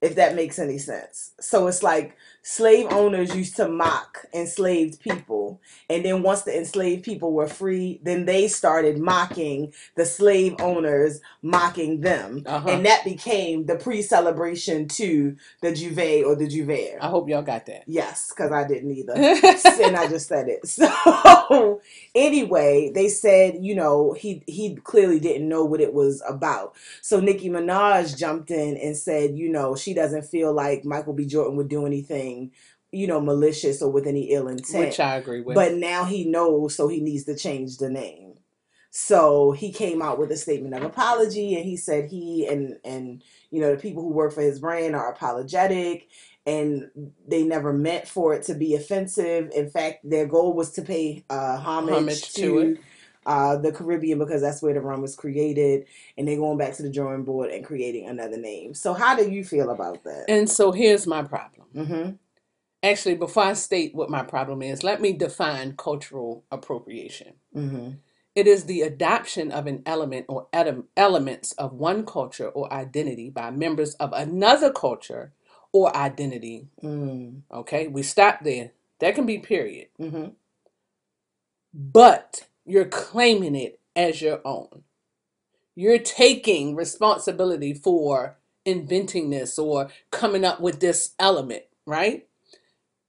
Speaker 2: if that makes any sense so it's like slave owners used to mock enslaved people and then once the enslaved people were free then they started mocking the slave owners mocking them
Speaker 1: Uh-huh.
Speaker 2: and that became the pre-celebration to the Juve or the Juvair.
Speaker 1: I hope y'all got that.
Speaker 2: Yes, because I didn't either. *laughs* and I just said it. *laughs* So anyway, they said, you know, he he clearly didn't know what it was about. So Nicki Minaj jumped in and said, you know, she doesn't feel like Michael B. Jordan would do anything, you know, malicious or with any ill intent.
Speaker 1: Which I agree with.
Speaker 2: But now he knows, so he needs to change the name. So he came out with a statement of apology, and he said he and and you know the people who work for his brand are apologetic, and they never meant for it to be offensive. In fact, their goal was to pay uh, homage,
Speaker 1: Homage to
Speaker 2: to,
Speaker 1: it.
Speaker 2: uh, the Caribbean because that's where the rum was created, and they're going back to the drawing board and creating another name. So, how do you feel about that?
Speaker 1: And so here's my problem.
Speaker 2: Mm-hmm.
Speaker 1: Actually, before I state what my problem is, let me define cultural appropriation.
Speaker 2: Mm-hmm.
Speaker 1: It is the adoption of an element or ele- elements of one culture or identity by members of another culture or identity.
Speaker 2: Mm.
Speaker 1: Okay, we stop there. That can be period.
Speaker 2: Mm-hmm.
Speaker 1: But you're claiming it as your own. You're taking responsibility for inventing this or coming up with this element, right?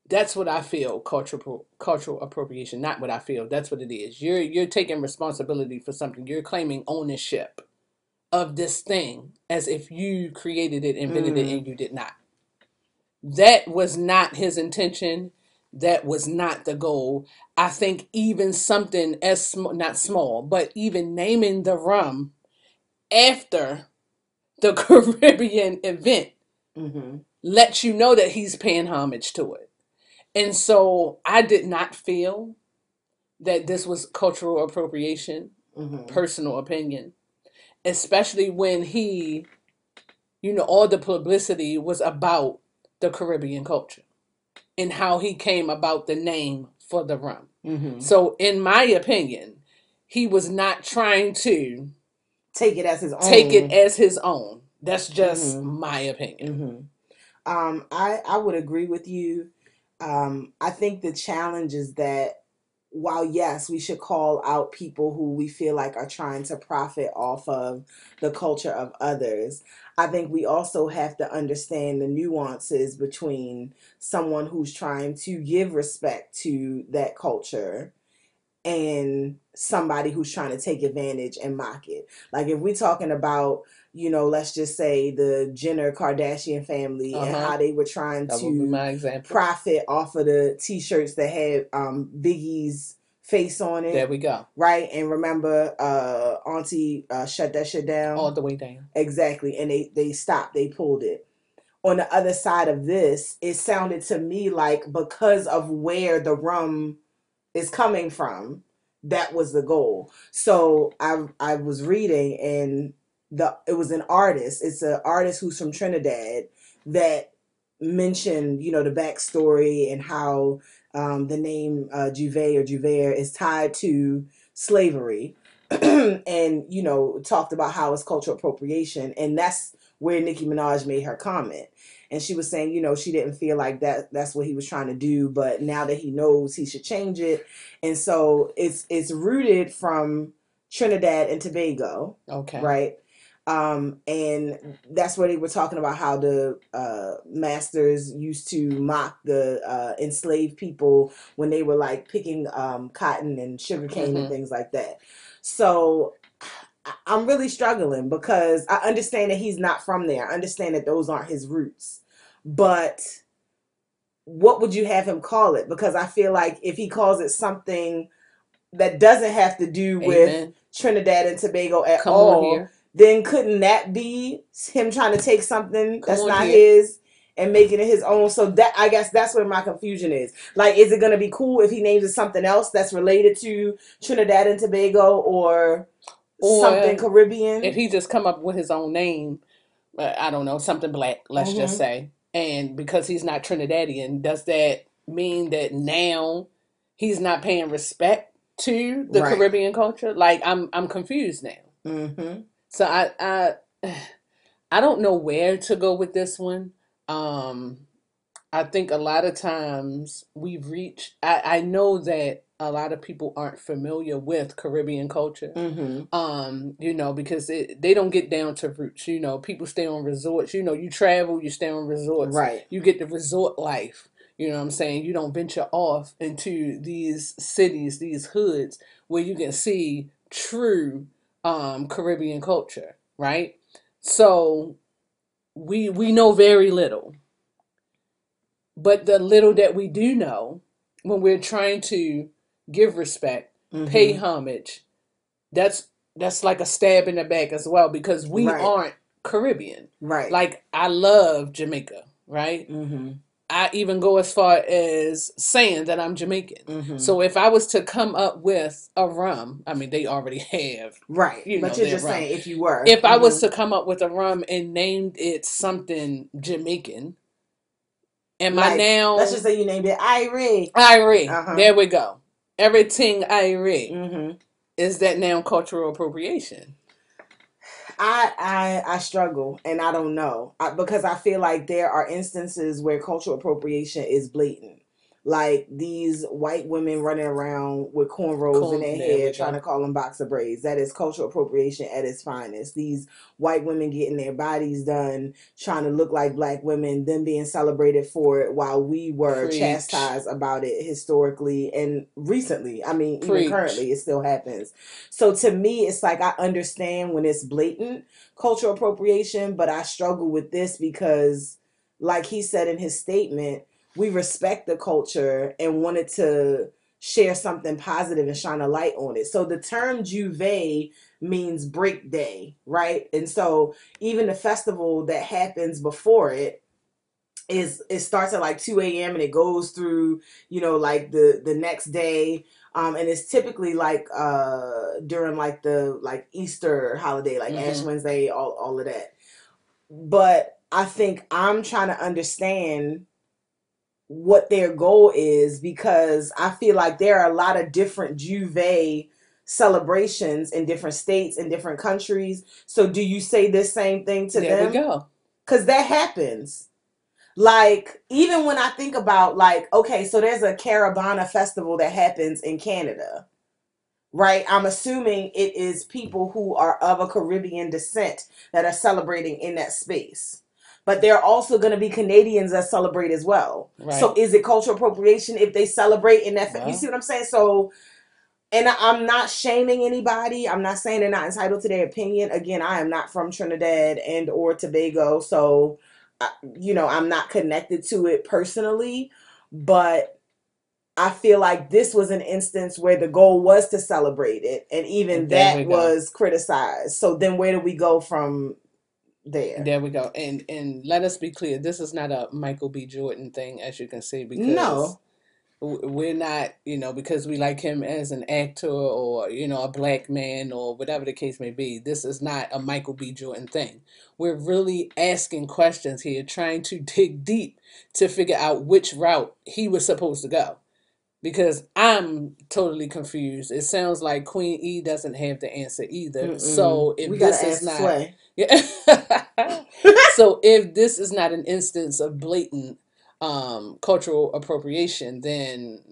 Speaker 1: That's what I feel cultural cultural appropriation. Not what I feel. That's what it is. You're you're taking responsibility for something. You're claiming ownership of this thing as if you created it, invented it,
Speaker 2: Mm.
Speaker 1: and you did not. That was not his intention. That was not the goal. I think even something as small, not small, but even naming the rum after the *laughs* Caribbean event
Speaker 2: Mm-hmm.
Speaker 1: lets you know that he's paying homage to it. And so I did not feel that this was cultural appropriation,
Speaker 2: Mm-hmm.
Speaker 1: personal opinion, especially when he, you know, all the publicity was about the Caribbean culture and how he came about the name for the rum.
Speaker 2: Mm-hmm.
Speaker 1: So, in my opinion, he was not trying to
Speaker 2: Take it as his own.
Speaker 1: take it as his own. That's just
Speaker 2: Mhm.
Speaker 1: my opinion.
Speaker 2: hmm Um, I I would agree with you. Um, I think the challenge is that while yes, we should call out people who we feel like are trying to profit off of the culture of others, I think we also have to understand the nuances between someone who's trying to give respect to that culture and somebody who's trying to take advantage and mock it. Like if we're talking about, you know, let's just say the Jenner Kardashian family and
Speaker 1: Uh-huh.
Speaker 2: how they were trying
Speaker 1: That
Speaker 2: to profit off of the t-shirts that had um Biggie's face on it.
Speaker 1: There we go.
Speaker 2: right? And remember uh Auntie uh shut that shit down.
Speaker 1: All the way down.
Speaker 2: Exactly. And they they stopped, they pulled it. On the other side of this, it sounded to me like because of where the rum is coming from, that was the goal. So I I was reading and the it was an artist. It's an artist who's from Trinidad that mentioned, you know, the backstory and how um, the name uh, Juve or Juvair is tied to slavery, *clears throat* and you know, talked about how it's cultural appropriation, and that's where Nicki Minaj made her comment. And she was saying, you know, she didn't feel like that that's what he was trying to do, but now that he knows he should change it. And so it's it's rooted from Trinidad and Tobago,
Speaker 1: Okay.
Speaker 2: right? Um, and that's where they were talking about how the uh, masters used to mock the uh, enslaved people when they were like picking um, cotton and sugarcane
Speaker 1: Mhm.
Speaker 2: and things like that. So I'm really struggling because I understand that he's not from there. I understand that those aren't his roots. But what would you have him call it? Because I feel like if he calls it something that doesn't have to do with
Speaker 1: Amen.
Speaker 2: Trinidad and Tobago at
Speaker 1: Come
Speaker 2: all, then couldn't that be him trying to take something
Speaker 1: Come
Speaker 2: that's not
Speaker 1: here.
Speaker 2: his and making it his own? So that I guess that's where my confusion is. Like, is it gonna be cool if he names it something else that's related to Trinidad and Tobago or,
Speaker 1: Or
Speaker 2: something Caribbean?
Speaker 1: If he just come up with his own name, uh, I don't know, something black, let's just
Speaker 2: Mhm.
Speaker 1: say, and because he's not Trinidadian, does that mean that now he's not paying respect to the
Speaker 2: Right.
Speaker 1: Caribbean culture? Like I'm I'm confused now.
Speaker 2: mm-hmm.
Speaker 1: So I I *sighs* I don't know where to go with this one. Um I think a lot of times we've reached I, I know that a lot of people aren't familiar with Caribbean culture.
Speaker 2: Mm-hmm.
Speaker 1: Um, you know, because it, they don't get down to roots. You know, people stay on resorts. You know, you travel, you stay on resorts.
Speaker 2: Right.
Speaker 1: You get the resort life. You know what I'm saying? You don't venture off into these cities, these hoods where you can see true um, Caribbean culture, right? So we we know very little. But the little that we do know, when we're trying to give respect, pay
Speaker 2: Mm-hmm.
Speaker 1: homage, that's that's like a stab in the back as well because we
Speaker 2: Right.
Speaker 1: aren't Caribbean.
Speaker 2: Right.
Speaker 1: Like I love Jamaica, right?
Speaker 2: mm-hmm.
Speaker 1: I even go as far as saying that I'm Jamaican.
Speaker 2: Mhm.
Speaker 1: So if I was to come up with a rum, I mean they already have.
Speaker 2: right,
Speaker 1: you
Speaker 2: but
Speaker 1: know,
Speaker 2: you're just
Speaker 1: right.
Speaker 2: saying if you were,
Speaker 1: If I was
Speaker 2: Mhm.
Speaker 1: to come up with a rum and named it something Jamaican, am I
Speaker 2: Like,
Speaker 1: now
Speaker 2: let's just say you named it Irie.
Speaker 1: Irie?
Speaker 2: Uh-huh.
Speaker 1: There we go. Everything Irie.
Speaker 2: hmm
Speaker 1: Is that now cultural appropriation?
Speaker 2: I, I I struggle and I don't know I, because I feel like there are instances where cultural appropriation is blatant. Like these white women running around with cornrows
Speaker 1: Corn-
Speaker 2: in their hair, trying to call them boxer braids. That is cultural appropriation at its finest. These white women getting their bodies done, trying to look like black women, then being celebrated for it, while we were
Speaker 1: Preach.
Speaker 2: chastised about it historically and recently. I mean, even currently, it still happens. So to me, it's like I understand when it's blatant cultural appropriation, but I struggle with this because, like he said in his statement, we respect the culture and wanted to share something positive and shine a light on it. So the term Juve means break day, right? And so even the festival that happens before it is it starts at like 2 a.m. and it goes through, you know, like the the next day. Um, and it's typically like uh during like the like Easter holiday, like Ash
Speaker 1: Mhm.
Speaker 2: Wednesday, all all of that. But I think I'm trying to understand what their goal is because I feel like there are a lot of different Juve celebrations in different states in different countries. So do you say this same thing to
Speaker 1: there
Speaker 2: them?
Speaker 1: we go.
Speaker 2: Cause that happens. Like even when I think about like okay, so there's a Caribana festival that happens in Canada, right? I'm assuming it is people who are of a Caribbean descent that are celebrating in that space. But there are also going to be Canadians that celebrate as well.
Speaker 1: Right.
Speaker 2: So is it cultural appropriation if they celebrate in that?
Speaker 1: Well.
Speaker 2: you see what I'm saying? So, and I'm not shaming anybody. I'm not saying they're not entitled to their opinion. Again, I am not from Trinidad and or Tobago, so I, you know I'm not connected to it personally. But I feel like this was an instance where the goal was to celebrate it, and even
Speaker 1: we
Speaker 2: that was criticized. So then, where do we go from there?
Speaker 1: There we go. And and let us be clear, this is not a Michael B. Jordan thing, as you can see, because
Speaker 2: No.
Speaker 1: we're not, you know, because we like him as an actor or, you know, a black man or whatever the case may be. This is not a Michael B. Jordan thing. We're really asking questions here, trying to dig deep to figure out which route he was supposed to go. Because I'm totally confused. It sounds like Queen E doesn't have the answer either.
Speaker 2: Mm-mm.
Speaker 1: So if
Speaker 2: we
Speaker 1: this is not
Speaker 2: Sway. *laughs*
Speaker 1: so if this is not an instance of blatant um, cultural appropriation, then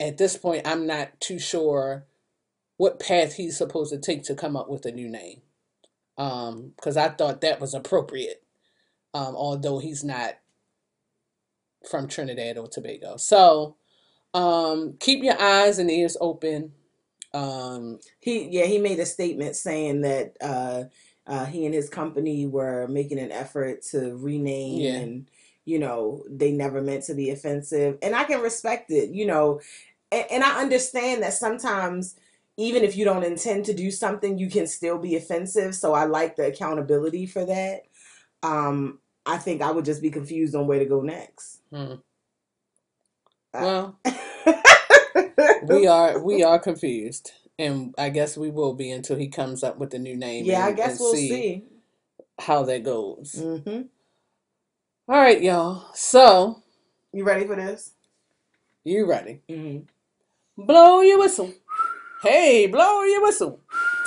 Speaker 1: at this point, I'm not too sure what path he's supposed to take to come up with a new name. Because I thought that was appropriate, um, although he's not from Trinidad or Tobago. So um, keep your eyes and ears open. Um,
Speaker 2: He yeah, he made a statement saying that uh, uh, he and his company were making an effort to rename
Speaker 1: Yeah.
Speaker 2: and you know they never meant to be offensive, and I can respect it. You know, and, and I understand that sometimes even if you don't intend to do something, you can still be offensive. So I like the accountability for that. Um, I think I would just be confused on where to go next.
Speaker 1: hmm.
Speaker 2: Uh,
Speaker 1: Well, *laughs* we are we are confused, and I guess we will be until he comes up with a new name
Speaker 2: yeah, I guess we'll
Speaker 1: see
Speaker 2: see.
Speaker 1: how that goes.
Speaker 2: hmm
Speaker 1: All right, y'all. So
Speaker 2: You ready for this?
Speaker 1: you ready?
Speaker 2: hmm
Speaker 1: Blow your whistle. Hey, blow your whistle.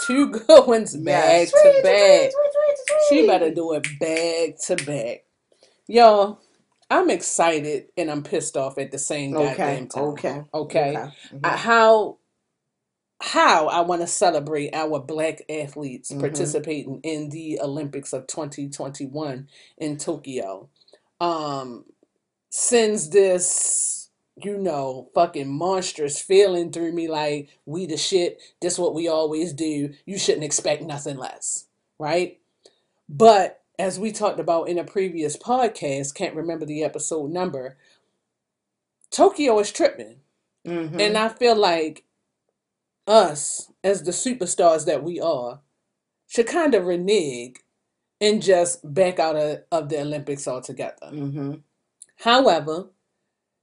Speaker 1: Two *laughs* good ones back
Speaker 2: Yes.
Speaker 1: to back. She better do it back to back. Y'all, I'm excited and I'm pissed off at the same
Speaker 2: Okay.
Speaker 1: goddamn time.
Speaker 2: Okay.
Speaker 1: Okay.
Speaker 2: Mhm.
Speaker 1: Uh, how how I want to celebrate our black athletes
Speaker 2: Mhm.
Speaker 1: participating in the Olympics of 2021 in Tokyo. Um sends this, you know, fucking monstrous feeling through me like we the shit, this what we always do. You shouldn't expect nothing less, right? But as we talked about in a previous podcast, can't remember the episode number, Tokyo is tripping.
Speaker 2: Mhm.
Speaker 1: And I feel like us, as the superstars that we are, should kind of renege and just back out of, of the Olympics altogether.
Speaker 2: Mhm.
Speaker 1: However,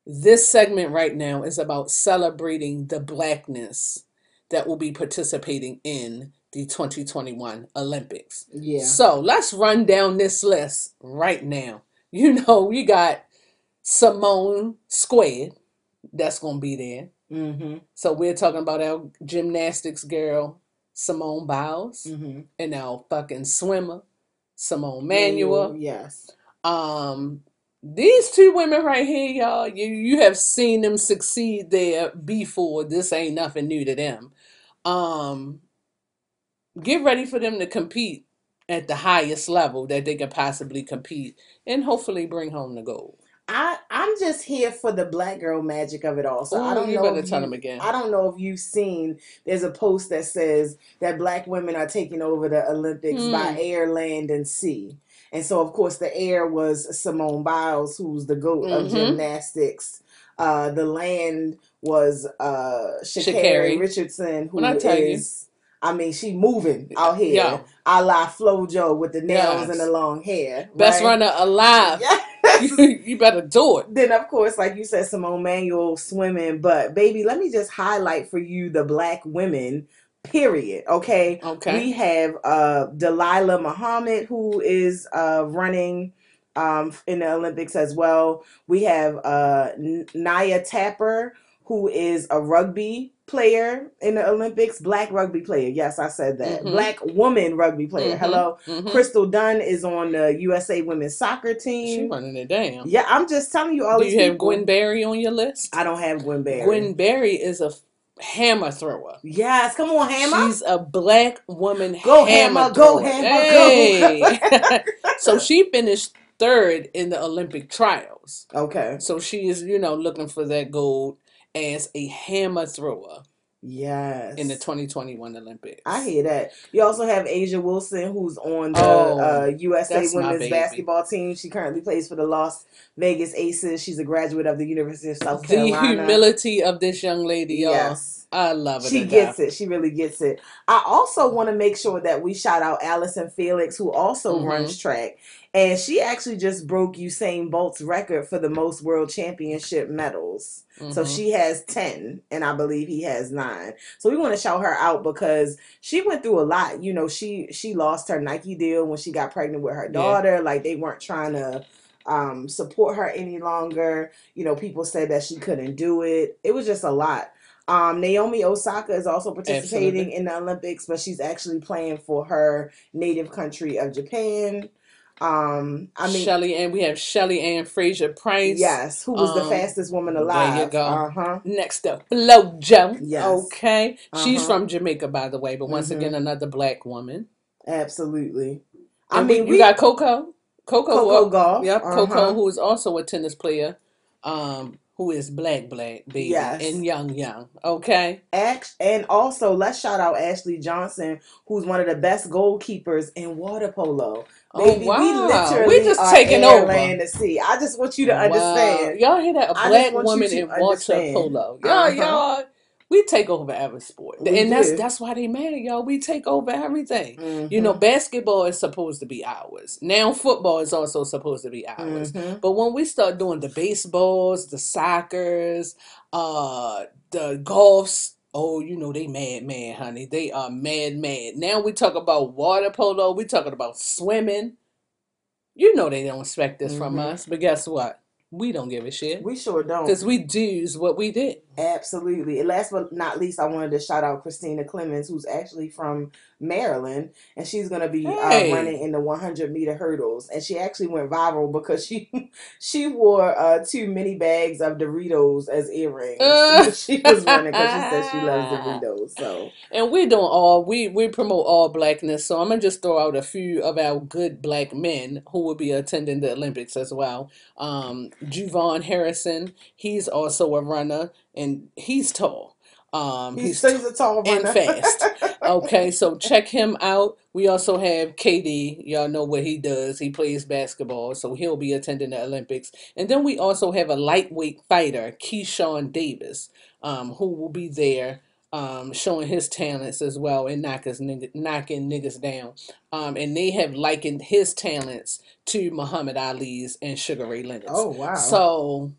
Speaker 1: this segment right now is about celebrating the blackness that will be participating in the 2021 Olympics.
Speaker 2: Yeah.
Speaker 1: So let's run down this list right now. You know, we got Simone Squared, that's going to be there.
Speaker 2: Mm-hmm.
Speaker 1: So we're talking about our gymnastics girl, Simone Biles,
Speaker 2: Mm-hmm.
Speaker 1: and our fucking swimmer, Simone Manuel.
Speaker 2: Yes.
Speaker 1: Um, these two women right here, y'all, you you have seen them succeed there before. This ain't nothing new to them. Um, get ready for them to compete at the highest level that they could possibly compete, and hopefully bring home the gold.
Speaker 2: I I'm just here for the black girl magic of it all. So I don't
Speaker 1: you
Speaker 2: know.
Speaker 1: better tell
Speaker 2: you-
Speaker 1: them again.
Speaker 2: I don't know if you've seen. There's a post that says that black women are taking over the Olympics by
Speaker 1: Hmm.
Speaker 2: air, land, and sea. And so, of course, the air was Simone Biles, who's the goat of
Speaker 1: Mhm.
Speaker 2: gymnastics. Uh, the land was uh, Shakari
Speaker 1: Sha'Carri.
Speaker 2: Richardson, who
Speaker 1: When I tell you.
Speaker 2: I mean, she moving out here,
Speaker 1: Yeah.
Speaker 2: a la FloJo with the nails
Speaker 1: Yes.
Speaker 2: and the long hair.
Speaker 1: Best
Speaker 2: right?
Speaker 1: runner alive. *laughs*
Speaker 2: Yes. *laughs*
Speaker 1: you, you better do it.
Speaker 2: then of course, like you said, Simone Manuel swimming. But baby, let me just highlight for you the black women. Period. Okay.
Speaker 1: Okay.
Speaker 2: We have uh Dalilah Muhammad who is uh running um in the Olympics as well. We have uh Naya Tapper who is a rugby player in the Olympics, black rugby player. Yes, I said that.
Speaker 1: Mhm.
Speaker 2: Black woman rugby player.
Speaker 1: Mhm.
Speaker 2: Hello.
Speaker 1: Mhm.
Speaker 2: Crystal Dunn is on the USA women's soccer
Speaker 1: She
Speaker 2: team.
Speaker 1: running it down.
Speaker 2: Yeah, I'm just telling you all
Speaker 1: Do
Speaker 2: these
Speaker 1: you have
Speaker 2: people.
Speaker 1: Gwen Berry on your list?
Speaker 2: I don't have Gwen Berry.
Speaker 1: Gwen Berry is a hammer thrower.
Speaker 2: Yes, come on, Hammer.
Speaker 1: She's a black woman
Speaker 2: Go,
Speaker 1: hammer,
Speaker 2: Hammer, go. Hammer, go.
Speaker 1: Hey. *laughs* so she *laughs* finished third in the Olympic trials.
Speaker 2: okay.
Speaker 1: So she is, you know, looking for that gold as a hammer thrower
Speaker 2: Yes.
Speaker 1: in the 2021 Olympics.
Speaker 2: I hear that. You also have A'ja Wilson, who's on the
Speaker 1: Oh,
Speaker 2: uh, USA women's basketball team. She currently plays for the Las Vegas Aces. She's a graduate of the University of South
Speaker 1: The
Speaker 2: Carolina.
Speaker 1: The humility of this young lady, y'all.
Speaker 2: Yes.
Speaker 1: I love it.
Speaker 2: She gets it. She really gets it. I also want to make sure that we shout out Allyson Felix, who also
Speaker 1: Mhm.
Speaker 2: runs track. And she actually just broke Usain Bolt's record for the most world championship medals. So
Speaker 1: Mhm.
Speaker 2: she has 10, and I believe he has nine. So we want to shout her out because she went through a lot. You know, she she lost her Nike deal when she got pregnant with her
Speaker 1: Yeah.
Speaker 2: daughter. Like they weren't trying to um, support her any longer. You know, people said that she couldn't do it. It was just a lot. Um, Naomi Osaka is also participating
Speaker 1: Absolutely.
Speaker 2: in the Olympics, but she's actually playing for her native country of Japan. Um, I mean,
Speaker 1: Shelly Ann, we have Shelly-Ann Fraser-Pryce.
Speaker 2: yes, who was the
Speaker 1: Um,
Speaker 2: fastest woman alive.
Speaker 1: there you go.
Speaker 2: Uh huh.
Speaker 1: Next up, Flojo.
Speaker 2: Yes.
Speaker 1: Okay. She's
Speaker 2: Uh-huh.
Speaker 1: from Jamaica, by the way, but once
Speaker 2: Mhm.
Speaker 1: again, another black woman.
Speaker 2: Absolutely. I
Speaker 1: And
Speaker 2: mean,
Speaker 1: we,
Speaker 2: we
Speaker 1: got Coco. Coco.
Speaker 2: Coco
Speaker 1: uh,
Speaker 2: Gauff.
Speaker 1: Yep,
Speaker 2: uh-huh.
Speaker 1: Coco, who is also a tennis player, um, who is black, black, baby,
Speaker 2: Yes.
Speaker 1: and young, young. Okay.
Speaker 2: And also let's shout out Ashley Johnson, who's one of the best goalkeepers in water polo. Baby,
Speaker 1: oh, wow.
Speaker 2: we literally
Speaker 1: we just
Speaker 2: are
Speaker 1: taking over.
Speaker 2: land, and sea. I just want you to
Speaker 1: Wow.
Speaker 2: understand.
Speaker 1: Y'all hear that? A black woman in water polo. Y'all,
Speaker 2: Uh-huh.
Speaker 1: y'all, we take over every sport.
Speaker 2: We
Speaker 1: and that's
Speaker 2: do.
Speaker 1: that's why they mad, y'all. We take over everything. You know,
Speaker 2: Mhm.
Speaker 1: basketball is supposed to be ours. Now football is also supposed to be ours.
Speaker 2: Mhm.
Speaker 1: But when we start doing the baseballs, the soccers, uh, the golfs, oh, you know they mad, mad, honey. They are mad, mad. Now we talk about water polo. We talking about swimming. You know they don't expect this from
Speaker 2: Mhm.
Speaker 1: us, but guess what? We don't give a shit
Speaker 2: we sure don't.
Speaker 1: because we do's what we did.
Speaker 2: Absolutely. And last but not least, I wanted to shout out Christina Clemons, who's actually from Maryland, and she's going to be
Speaker 1: Hey.
Speaker 2: uh, running in the 100 meter hurdles. And she actually went viral because she *laughs* she wore uh, two mini bags of Doritos as earrings.
Speaker 1: Uh. *laughs*
Speaker 2: she was running because she said she loves Doritos. So
Speaker 1: And we don't all we we promote all blackness. So I'm gonna just throw out a few of our good black men who will be attending the Olympics as well. Um, JuVaughn Harrison, he's also a runner and he's tall. Um,
Speaker 2: he's,
Speaker 1: he's
Speaker 2: he's a tall
Speaker 1: and
Speaker 2: runner.
Speaker 1: fast. *laughs* okay, so check him out. We also have KD. Y'all know what he does. He plays basketball, so he'll be attending the Olympics. And then we also have a lightweight fighter, Keyshawn Davis, um, who will be there um, showing his talents as well and knock us nigga, knocking niggas down. Um, and they have likened his talents to Muhammad Ali's and Sugar Ray Leonard's.
Speaker 2: Oh wow.
Speaker 1: So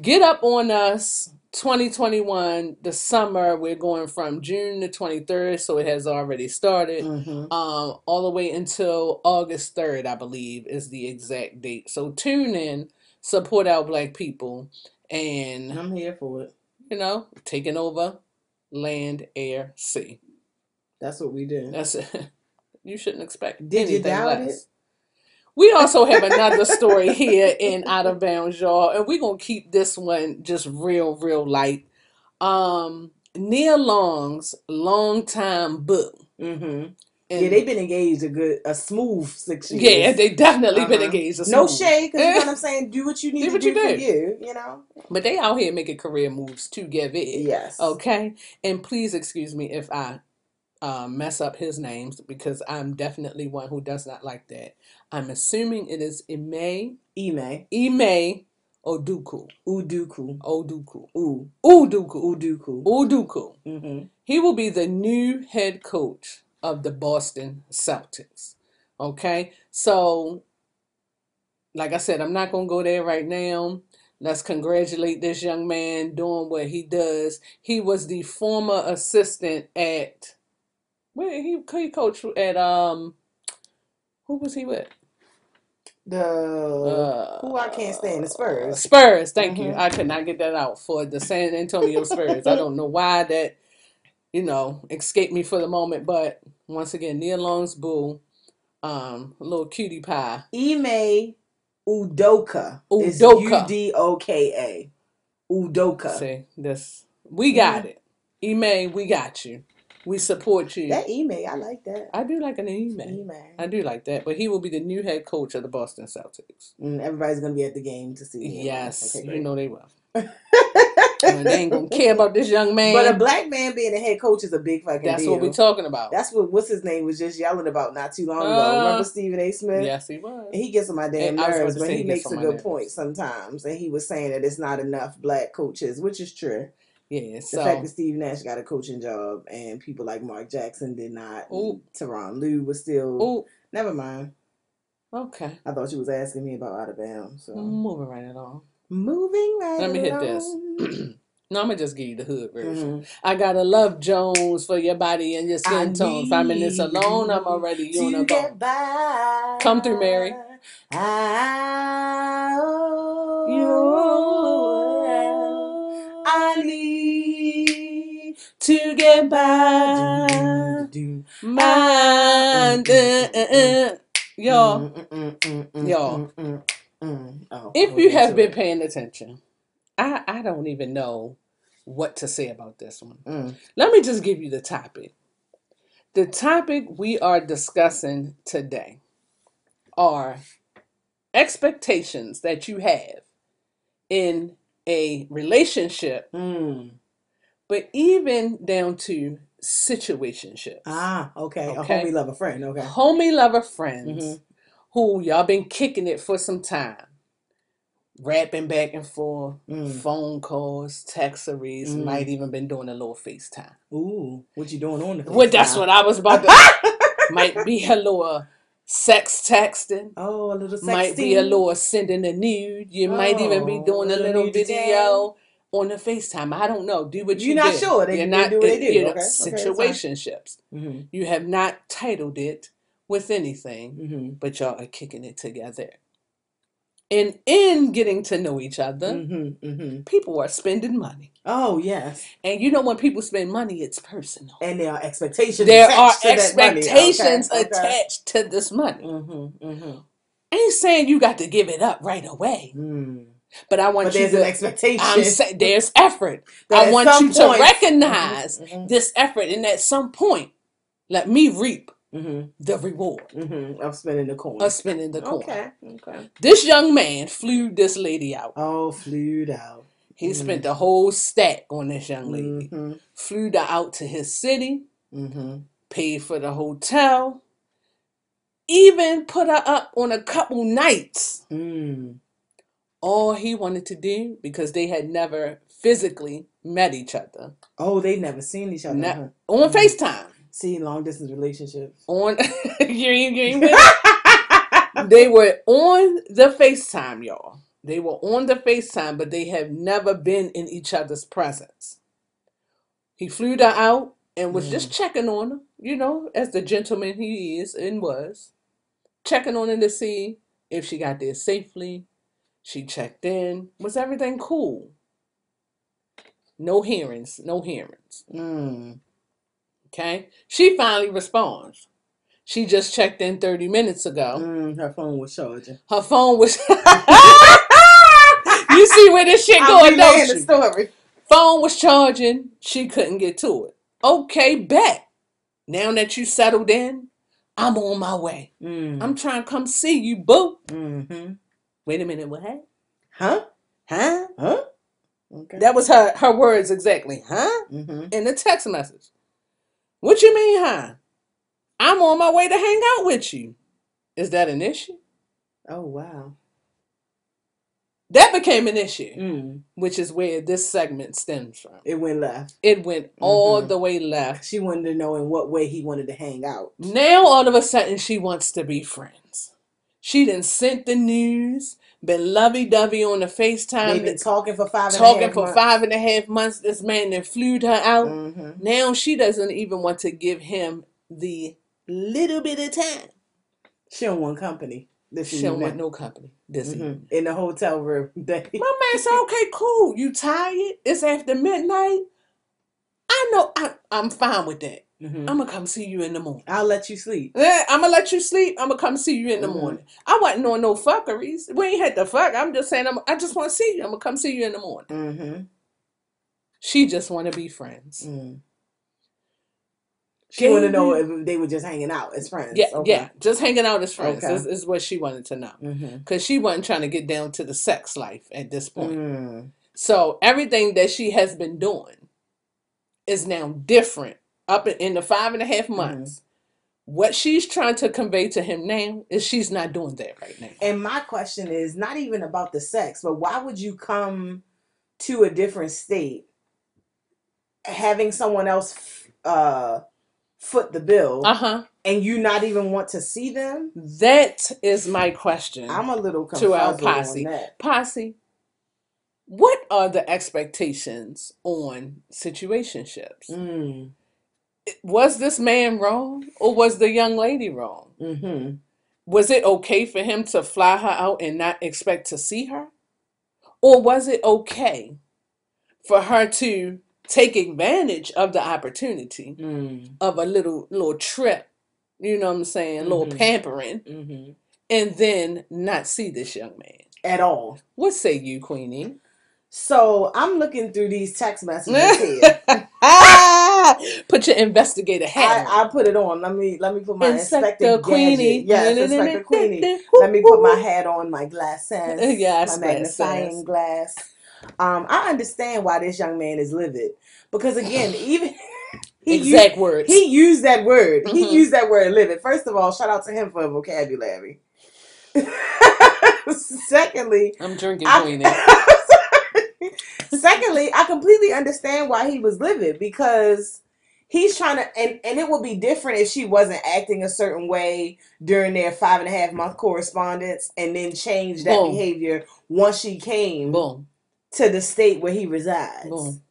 Speaker 1: get up on us. 2021, the summer, we're going from June the 23rd, so it has already started,
Speaker 2: Mhm.
Speaker 1: um, all the way until August 3rd, I believe, is the exact date. So tune in, support our black people, and,
Speaker 2: I'm here for it.
Speaker 1: you know, taking over land, air, sea.
Speaker 2: That's what we do.
Speaker 1: That's it. *laughs* You shouldn't expect
Speaker 2: Did you doubt
Speaker 1: less. We also have another story here in Out of Bounds, y'all, and we're gonna keep this one just real, real light. Um, Nia Long's longtime boo.
Speaker 2: Mm-hmm.
Speaker 1: And
Speaker 2: Yeah, they've been engaged a good, a smooth six years.
Speaker 1: yeah, they definitely been
Speaker 2: Uh-huh.
Speaker 1: engaged. a
Speaker 2: no shade, because you know what I'm saying. *laughs* Do what you need
Speaker 1: Do
Speaker 2: to
Speaker 1: what
Speaker 2: do
Speaker 1: you
Speaker 2: for
Speaker 1: do.
Speaker 2: you. You know.
Speaker 1: but they out here making career moves to get it.
Speaker 2: Yes.
Speaker 1: Okay, and please excuse me if I uh, mess up his names because I'm definitely one who does not like that. I'm assuming it is Ime
Speaker 2: Ime.
Speaker 1: Ime Oduku.
Speaker 2: Uduku.
Speaker 1: Oduku.
Speaker 2: U.
Speaker 1: Uduku.
Speaker 2: Uduku.
Speaker 1: Uduku.
Speaker 2: Mm-hmm.
Speaker 1: He will be the new head coach of the Boston Celtics. Okay? So, like I said, I'm not going to go there right now. Let's congratulate this young man doing what he does. He was the former assistant at where he he coached at um who was he with?
Speaker 2: The
Speaker 1: Uh,
Speaker 2: who I can't stand the Spurs.
Speaker 1: Spurs, thank you.
Speaker 2: Mhm.
Speaker 1: I could not get that out for the San Antonio Spurs. I don't know why that, you know, escaped me for the moment. But once again, Nia Long's boo, um, little cutie pie.
Speaker 2: Ime Udoka.
Speaker 1: Udoka.
Speaker 2: U D O K A. Udoka.
Speaker 1: See this, we got it. Ime, we got you. We support you.
Speaker 2: That email, I like that.
Speaker 1: I do like an email.
Speaker 2: Ime.
Speaker 1: I do like that. But he will be the new head coach of the Boston Celtics.
Speaker 2: Mm, everybody's gonna be at the game to see. him.
Speaker 1: Yes,
Speaker 2: Okay,
Speaker 1: you
Speaker 2: great.
Speaker 1: know they will. *laughs* And they ain't gonna care about this young man.
Speaker 2: But a black man being a head coach is a big fucking
Speaker 1: That's
Speaker 2: deal.
Speaker 1: what we're talking about.
Speaker 2: That's what what's his name was just yelling about not too long ago.
Speaker 1: Uh,
Speaker 2: Remember Stephen A. Smith?
Speaker 1: Yes, he was.
Speaker 2: And he gets on my damn
Speaker 1: And I was about
Speaker 2: nerves, but he
Speaker 1: he
Speaker 2: makes a good
Speaker 1: nerves.
Speaker 2: point sometimes. And he was saying that it's not enough black coaches, which is true.
Speaker 1: Yeah,
Speaker 2: The fact that Steve Nash got a coaching job and people like Mark Jackson did not.
Speaker 1: Ooh.
Speaker 2: Tyronn Lue was still.
Speaker 1: oh,
Speaker 2: Never mind.
Speaker 1: okay.
Speaker 2: I thought you was asking me about out of bounds. So
Speaker 1: Moving right along.
Speaker 2: moving right.
Speaker 1: Let me hit
Speaker 2: along.
Speaker 1: this. *clears throat* no, I'm gonna just give you the hood version.
Speaker 2: Mhm.
Speaker 1: I gotta love Jones for your body and your skin
Speaker 2: I
Speaker 1: tone. Five I'm in this
Speaker 2: need
Speaker 1: alone, I'm already
Speaker 2: get by.
Speaker 1: Come through, Mary.
Speaker 2: I, oh,
Speaker 1: to get by. My, uh, uh, uh. Y'all, Y'all.
Speaker 2: Oh,
Speaker 1: if you have been paying attention, I, I don't even know what to say about this one.
Speaker 2: Mm.
Speaker 1: Let me just give you the topic. The topic we are discussing today are expectations that you have in a relationship,
Speaker 2: Mm.
Speaker 1: But even down to situationships.
Speaker 2: Ah, okay.
Speaker 1: Okay.
Speaker 2: A homie lover friend. Okay.
Speaker 1: Homie lover friends
Speaker 2: Mhm.
Speaker 1: who y'all been kicking it for some time. Rapping back and forth,
Speaker 2: Mm.
Speaker 1: phone calls, texteries,
Speaker 2: Mm.
Speaker 1: might even been doing a little FaceTime.
Speaker 2: Ooh, what you doing on the
Speaker 1: Well, that's what I was about to. *laughs* might be a little sex texting.
Speaker 2: Oh, a little sexting.
Speaker 1: Might be a little sending a nude. You might even be
Speaker 2: Oh,
Speaker 1: doing a
Speaker 2: little
Speaker 1: video on the FaceTime. I don't know. Do what you
Speaker 2: You're not sure. They-
Speaker 1: You're
Speaker 2: they
Speaker 1: not
Speaker 2: do what they do.
Speaker 1: You know,
Speaker 2: Okay, okay,
Speaker 1: situationships.
Speaker 2: Mm-hmm.
Speaker 1: You have not titled it with anything,
Speaker 2: Mm-hmm.
Speaker 1: but y'all are kicking it together. And in getting to know each other,
Speaker 2: Mm-hmm. Mm-hmm.
Speaker 1: people are spending money.
Speaker 2: Oh yes,
Speaker 1: And you know when people spend money, it's personal.
Speaker 2: and there are expectations.
Speaker 1: There are
Speaker 2: attached to that money.
Speaker 1: expectations
Speaker 2: Okay, okay.
Speaker 1: attached to this money.
Speaker 2: Mm-hmm. Mm-hmm.
Speaker 1: I ain't saying you got to give it up right away,
Speaker 2: Mm.
Speaker 1: But I want
Speaker 2: But
Speaker 1: you
Speaker 2: there's
Speaker 1: to.
Speaker 2: an expectation.
Speaker 1: I'm saying there's effort. I want you to
Speaker 2: point-
Speaker 1: recognize
Speaker 2: Mhm,
Speaker 1: this effort, and at some point, let me reap
Speaker 2: mhm,
Speaker 1: the reward
Speaker 2: mhm, mhm. I'm spending the coin.
Speaker 1: of spending the coin.
Speaker 2: Okay. Okay.
Speaker 1: This young man flew this lady out.
Speaker 2: Oh, flew out.
Speaker 1: He
Speaker 2: Mhm.
Speaker 1: spent the whole stack on this young lady.
Speaker 2: Mm-hmm.
Speaker 1: Flew her out to his city,
Speaker 2: Mm-hmm.
Speaker 1: paid for the hotel, even put her up on a couple nights.
Speaker 2: Mm.
Speaker 1: All he wanted to do, because they had never physically met each other
Speaker 2: Oh, they never seen each other.
Speaker 1: Ne-
Speaker 2: huh?
Speaker 1: on
Speaker 2: Mhm.
Speaker 1: FaceTime.
Speaker 2: See, long distance relationships.
Speaker 1: On *laughs* you ain't, you ain't *laughs* they were on the FaceTime, y'all. They were on the FaceTime, but they have never been in each other's presence. He flew her out and was just checking on her, you know, as the gentleman he is and was, checking on her to see if she got there safely. She checked in. Was everything cool? No hearings, no hearings.
Speaker 2: Mm.
Speaker 1: Okay. She finally responds. She just checked in 30 minutes ago.
Speaker 2: Mm, her phone was charging.
Speaker 1: Her phone was. *laughs* you see where this shit going, don't
Speaker 2: the story.
Speaker 1: Phone was charging. She couldn't get to it. Okay, bet. Now that you settled in, I'm on my way.
Speaker 2: Mm.
Speaker 1: I'm trying to come see you, boo.
Speaker 2: hmm
Speaker 1: Wait a minute, what?
Speaker 2: Huh?
Speaker 1: Huh?
Speaker 2: Huh? Okay.
Speaker 1: That was her her words exactly. Huh?
Speaker 2: Mm-hmm.
Speaker 1: In the text message. What you mean, huh? I'm on my way to hang out with you. Is that an issue?
Speaker 2: Oh wow.
Speaker 1: That became an issue,
Speaker 2: Mm.
Speaker 1: which is where this segment stems from.
Speaker 2: It went left.
Speaker 1: It went all
Speaker 2: Mhm.
Speaker 1: the way left.
Speaker 2: She wanted to know in what way he wanted to hang out.
Speaker 1: Now all of a sudden she wants to be friends. She done sent the news, been lovey dovey on the FaceTime,
Speaker 2: They've been talking for five and a
Speaker 1: talking
Speaker 2: half
Speaker 1: for
Speaker 2: months.
Speaker 1: five and a half months. This man then flew her out.
Speaker 2: hmm
Speaker 1: Now she doesn't even want to give him the little bit of time.
Speaker 2: She don't want company. This
Speaker 1: She don't want no company this
Speaker 2: Mhm. In the hotel room. *laughs*
Speaker 1: My man said, okay, cool. You tired? It's after midnight. I know I, I'm fine with that.
Speaker 2: Mhm.
Speaker 1: I'm gonna come see you in the morning.
Speaker 2: I'll let you sleep.
Speaker 1: Yeah, I'm gonna let you sleep. I'm gonna come see you in the
Speaker 2: Mhm.
Speaker 1: morning. I wasn't on no fuckeries. We ain't had to fuck. I'm just saying. I'm, I just want to see you. I'm gonna come see you in the morning.
Speaker 2: Mm-hmm.
Speaker 1: She just want to be friends.
Speaker 2: Mm. She want to know if they were just hanging out as friends.
Speaker 1: Yeah,
Speaker 2: Okay.
Speaker 1: yeah, just hanging out as friends
Speaker 2: Okay.
Speaker 1: is, is what she wanted to know.
Speaker 2: Mm-hmm.
Speaker 1: Because she wasn't trying to get down to the sex life at this point.
Speaker 2: Mm.
Speaker 1: So everything that she has been doing is now different. Up in, the five and a half months, what she's trying to convey to him now is she's not doing that right now.
Speaker 2: And my question is not even about the sex, but why would you come to a different state having someone else uh, foot the bill
Speaker 1: Uh huh.
Speaker 2: and you not even want to see them?
Speaker 1: That is my question.
Speaker 2: I'm a little
Speaker 1: To our posse.
Speaker 2: on that.
Speaker 1: Posse, what are the expectations on situationships?
Speaker 2: Mm.
Speaker 1: Was this man wrong or was the young lady wrong?
Speaker 2: Mm-hmm.
Speaker 1: Was it okay for him to fly her out and not expect to see her? Or was it okay for her to take advantage of the opportunity
Speaker 2: Mm.
Speaker 1: of a little little trip, you know what I'm saying, a little pampering,
Speaker 2: Mm-hmm.
Speaker 1: and then not see this young man?
Speaker 2: At all.
Speaker 1: What say you, Queenie?
Speaker 2: So I'm looking through these text messages *laughs* here. *laughs*
Speaker 1: Put your investigator hat.
Speaker 2: I, I put it on. Let me let me put my
Speaker 1: Inspector
Speaker 2: Inspector
Speaker 1: Queenie.
Speaker 2: Gadget. Yes, Inspector Queenie. Let me put my hat on, my glasses, *laughs*
Speaker 1: Yes,
Speaker 2: my magnifying glass. Um, I understand why this young man is livid because again, *sighs* even he used,
Speaker 1: Exact words.
Speaker 2: he used that word.
Speaker 1: Mhm.
Speaker 2: He used that word livid. First of all, shout out to him for vocabulary. Secondly,
Speaker 1: I'm drinking
Speaker 2: I-
Speaker 1: Queenie.
Speaker 2: Secondly, I completely understand why he was livid because he's trying to, and, and it would be different if she wasn't acting a certain way during their five and a half month correspondence and then changed that
Speaker 1: Boom.
Speaker 2: behavior once she came
Speaker 1: Boom.
Speaker 2: to the state where he resides.
Speaker 1: Boom.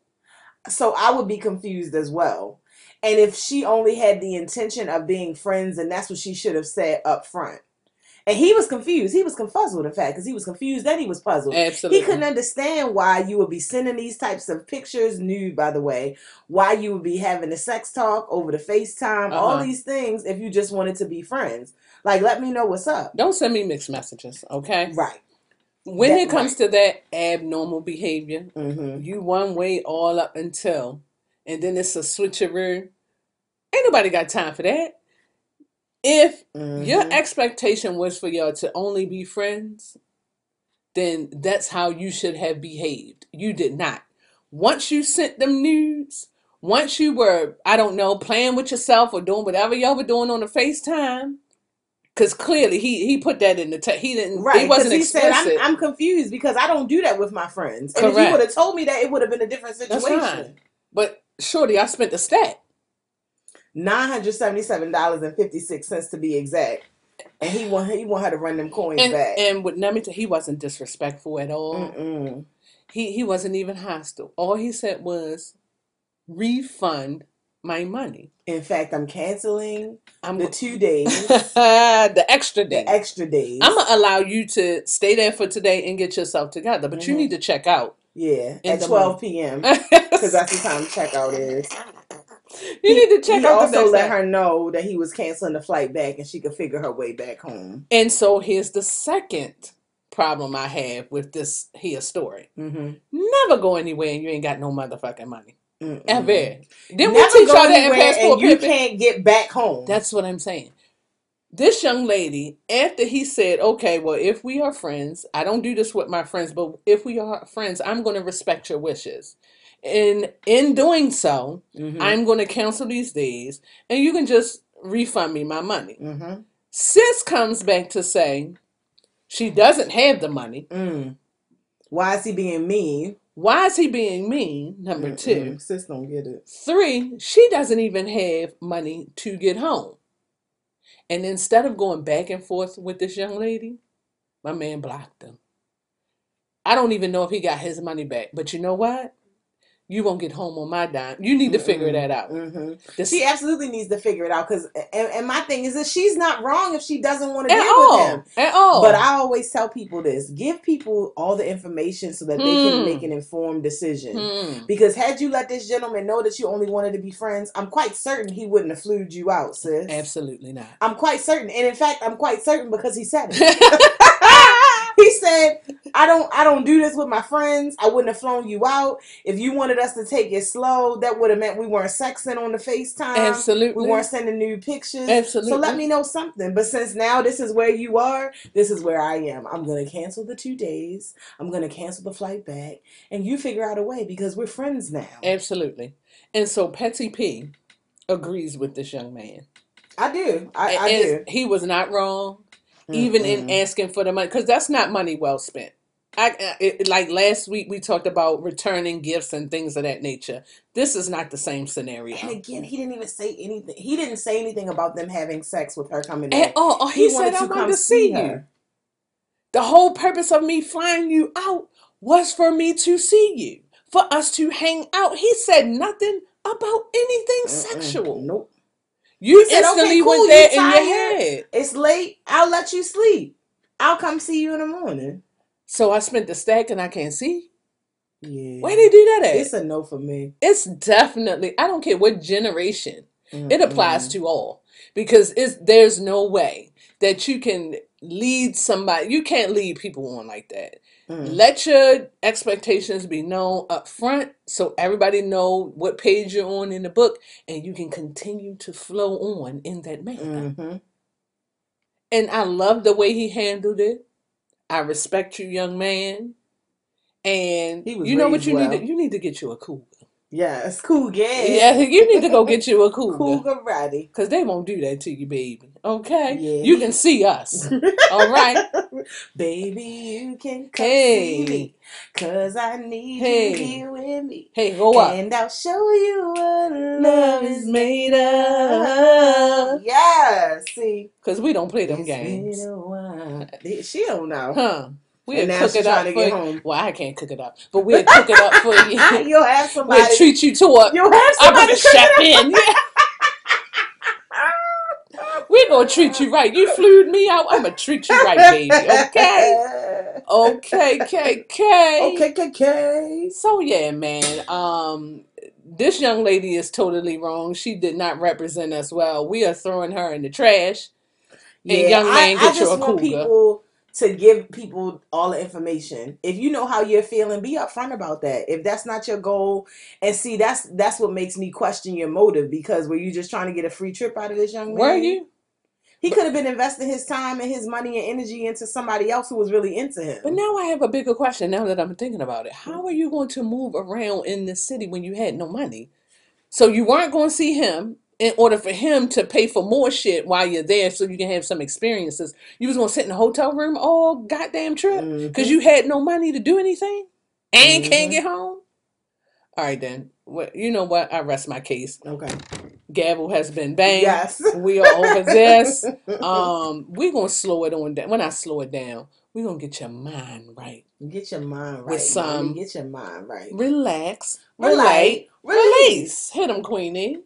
Speaker 2: So I would be confused as well. And if she only had the intention of being friends, and that's what she should have said up front. And he was confused. He was confuzzled, in fact, because he was confused and he was puzzled.
Speaker 1: Absolutely.
Speaker 2: He couldn't understand why you would be sending these types of pictures, nude by the way, why you would be having the sex talk over the FaceTime, all
Speaker 1: Uh-huh.
Speaker 2: these things if you just wanted to be friends. Like, let me know what's up.
Speaker 1: Don't send me mixed messages, okay?
Speaker 2: Right.
Speaker 1: When it comes to that abnormal behavior,
Speaker 2: Mm-hmm.
Speaker 1: you one way all up until, and then it's a switcheroo. Ain't nobody got time for that. If
Speaker 2: Mm-hmm.
Speaker 1: your expectation was for y'all to only be friends, then that's how you should have behaved. You did not. Once you sent them nudes, once you were, I don't know, playing with yourself or doing whatever y'all were doing on the FaceTime, Because clearly he he put that in the text. He didn't.
Speaker 2: Right,
Speaker 1: He wasn't
Speaker 2: he said,
Speaker 1: explicit.
Speaker 2: I'm, "I'm confused because I don't do that with my friends." And if he would have told me that, it would have been a different situation.
Speaker 1: but shorty, I spent the stat.
Speaker 2: Nine hundred seventy-seven dollars and fifty-six cents to be exact, and he want he want her to run them coins
Speaker 1: And
Speaker 2: back.
Speaker 1: and with tell he wasn't disrespectful at all.
Speaker 2: Mm-mm.
Speaker 1: He he wasn't even hostile. All he said was refund my money.
Speaker 2: In fact, I'm canceling
Speaker 1: I'm
Speaker 2: the two days, *laughs*
Speaker 1: the extra day.
Speaker 2: the extra days.
Speaker 1: I'm gonna allow you to stay there for today and get yourself together, but you
Speaker 2: Mhm.
Speaker 1: need to check out.
Speaker 2: yeah, at
Speaker 1: the
Speaker 2: 12 p.m. because that's *laughs* the time checkout is. *laughs*
Speaker 1: need to check
Speaker 2: he
Speaker 1: out
Speaker 2: also let her know that he was canceling the flight back, and she could figure her way back home.
Speaker 1: And so here's the second problem I have with this here story.
Speaker 2: Mm-hmm.
Speaker 1: Never go anywhere and you ain't got no motherfucking money.
Speaker 2: Mm-mm.
Speaker 1: Ever. Didn't we teach y'all that in passport
Speaker 2: you
Speaker 1: pimping?
Speaker 2: can't get back home.
Speaker 1: That's what I'm saying. This young lady, after he said, okay, well, if we are friends, I don't do this with my friends, but if we are friends, I'm going to respect your wishes. And in doing so,
Speaker 2: Mhm.
Speaker 1: I'm going to cancel these days and you can just refund me my money.
Speaker 2: Mhm.
Speaker 1: Sis comes back to say she doesn't have the money.
Speaker 2: Mm. Why is he being mean?
Speaker 1: Why is he being mean? Number two.
Speaker 2: Mm-mm. sis don't get it.
Speaker 1: Three, she doesn't even have money to get home. And instead of going back and forth with this young lady, my man blocked him. I don't even know if he got his money back, but you know what? You won't get home on my dime. You need to figure
Speaker 2: Mm-mm.
Speaker 1: that out.
Speaker 2: hmm
Speaker 1: This-
Speaker 2: She absolutely needs to figure it out because, and, and my thing is that she's not wrong if she doesn't want to deal with him.
Speaker 1: At all.
Speaker 2: But I always tell people this: give people all the information so that they can
Speaker 1: Hmm.
Speaker 2: make an informed decision.
Speaker 1: Hmm.
Speaker 2: Because had you let this gentleman know that you only wanted to be friends, I'm quite certain he wouldn't have flued you out, sis.
Speaker 1: Absolutely not.
Speaker 2: I'm quite certain, and in fact, I'm quite certain because he said it. *laughs* he said, "I don't, I don't do this with my friends. I wouldn't have flown you out if you wanted us to take it slow. That would have meant we weren't sexing on the Facetime.
Speaker 1: Absolutely.
Speaker 2: We weren't sending nude pictures.
Speaker 1: Absolutely.
Speaker 2: So let me know something. But since now this is where you are, this is where I am. I'm gonna cancel the two days. I'm gonna cancel the flight back, and you figure out a way because we're friends now.
Speaker 1: Absolutely. And so Petty P agrees with this young man.
Speaker 2: I do. I, I do.
Speaker 1: He was not wrong. Even in
Speaker 2: Mm-mm.
Speaker 1: asking for the money because that's not money well spent I, uh, I- it, like last week we talked about returning gifts and things of that nature this is not the same scenario
Speaker 2: And again, he didn't even say anything. He didn't say anything about them having sex with her coming back.
Speaker 1: all oh, he, said i wanted to see you the whole purpose of me flying you out was for me to see you for us to hang out he said nothing about anything
Speaker 2: Mm-mm.
Speaker 1: sexual
Speaker 2: Nope.
Speaker 1: You
Speaker 2: said,
Speaker 1: instantly
Speaker 2: "Okay, cool,
Speaker 1: went there
Speaker 2: you
Speaker 1: in your head
Speaker 2: It's late. I'll let you sleep. I'll come see you in the morning.
Speaker 1: so i spent the stack and i can't see
Speaker 2: Yeah.
Speaker 1: where they do that at
Speaker 2: It's a no for me.
Speaker 1: It's definitely, I don't care what generation, it applies to all because it's there's no way that you can lead somebody, you can't lead people on like that.
Speaker 2: Mm.
Speaker 1: Let your expectations be known up front so everybody know what page you're on in the book and you can continue to flow on in that manner.
Speaker 2: Mhm.
Speaker 1: And I love the way he handled it. I respect you, young man. And you know what you need to you need to get you a cougar.
Speaker 2: Yes, cool gas.
Speaker 1: Yeah, you need to go get you a *laughs* cougar.
Speaker 2: Cougar ready.
Speaker 1: Because they won't do that to you, baby. Okay?
Speaker 2: Yeah.
Speaker 1: You can see us. *laughs* All right?
Speaker 2: Baby, you can come see me. Cause I need
Speaker 1: Hey.
Speaker 2: you here with me.
Speaker 1: Hey, go up.
Speaker 2: And I'll show you what love is made of. Yeah, see.
Speaker 1: Because we don't play them
Speaker 2: It's
Speaker 1: games.
Speaker 2: been a while. She don't know.
Speaker 1: Huh. We'll cook it up for you.
Speaker 2: home.
Speaker 1: Well, I can't cook it up. But we'll cook it up for you. *laughs*
Speaker 2: You'll have *laughs* somebody.
Speaker 1: We'll treat you to a. *laughs*
Speaker 2: You'll have
Speaker 1: I'm
Speaker 2: somebody cook
Speaker 1: chef in. We're to treat you right. You flew me out. I'm to treat you right, baby. Okay? Okay, KK.
Speaker 2: Okay, okay, okay.
Speaker 1: So yeah, man. Um, this young lady is totally wrong. She did not represent us well. We are throwing her in the trash. And young man,
Speaker 2: I,
Speaker 1: get
Speaker 2: I
Speaker 1: you
Speaker 2: just
Speaker 1: a
Speaker 2: want
Speaker 1: cougar.
Speaker 2: people to give people all the information. If you know how you're feeling, be upfront about that. If that's not your goal, and see, that's that's what makes me question your motive because were you just trying to get a free trip out of this young man?
Speaker 1: Were you?
Speaker 2: He could have been investing his time and his money and energy into somebody else who was really into him.
Speaker 1: But now I have a bigger question. Now that I'm thinking about it, how are you going to move around in this city when you had no money? So you weren't going to see him in order for him to pay for more shit while you're there so you can have some experiences, you was gonna sit in a hotel room all goddamn trip because you had no money to do anything and can't
Speaker 2: Mhm.
Speaker 1: get home. All right then. What you know what? I rest my case.
Speaker 2: Okay.
Speaker 1: Gavel has been banged.
Speaker 2: Yes.
Speaker 1: We are over this. *laughs* Um, we're gonna slow it on down. When I slow it down, we're gonna get your mind right.
Speaker 2: Get your mind right.
Speaker 1: With some-
Speaker 2: mommy. Get your mind right.
Speaker 1: Relax,
Speaker 2: Relate,
Speaker 1: relate, release. Hit them, Queenie.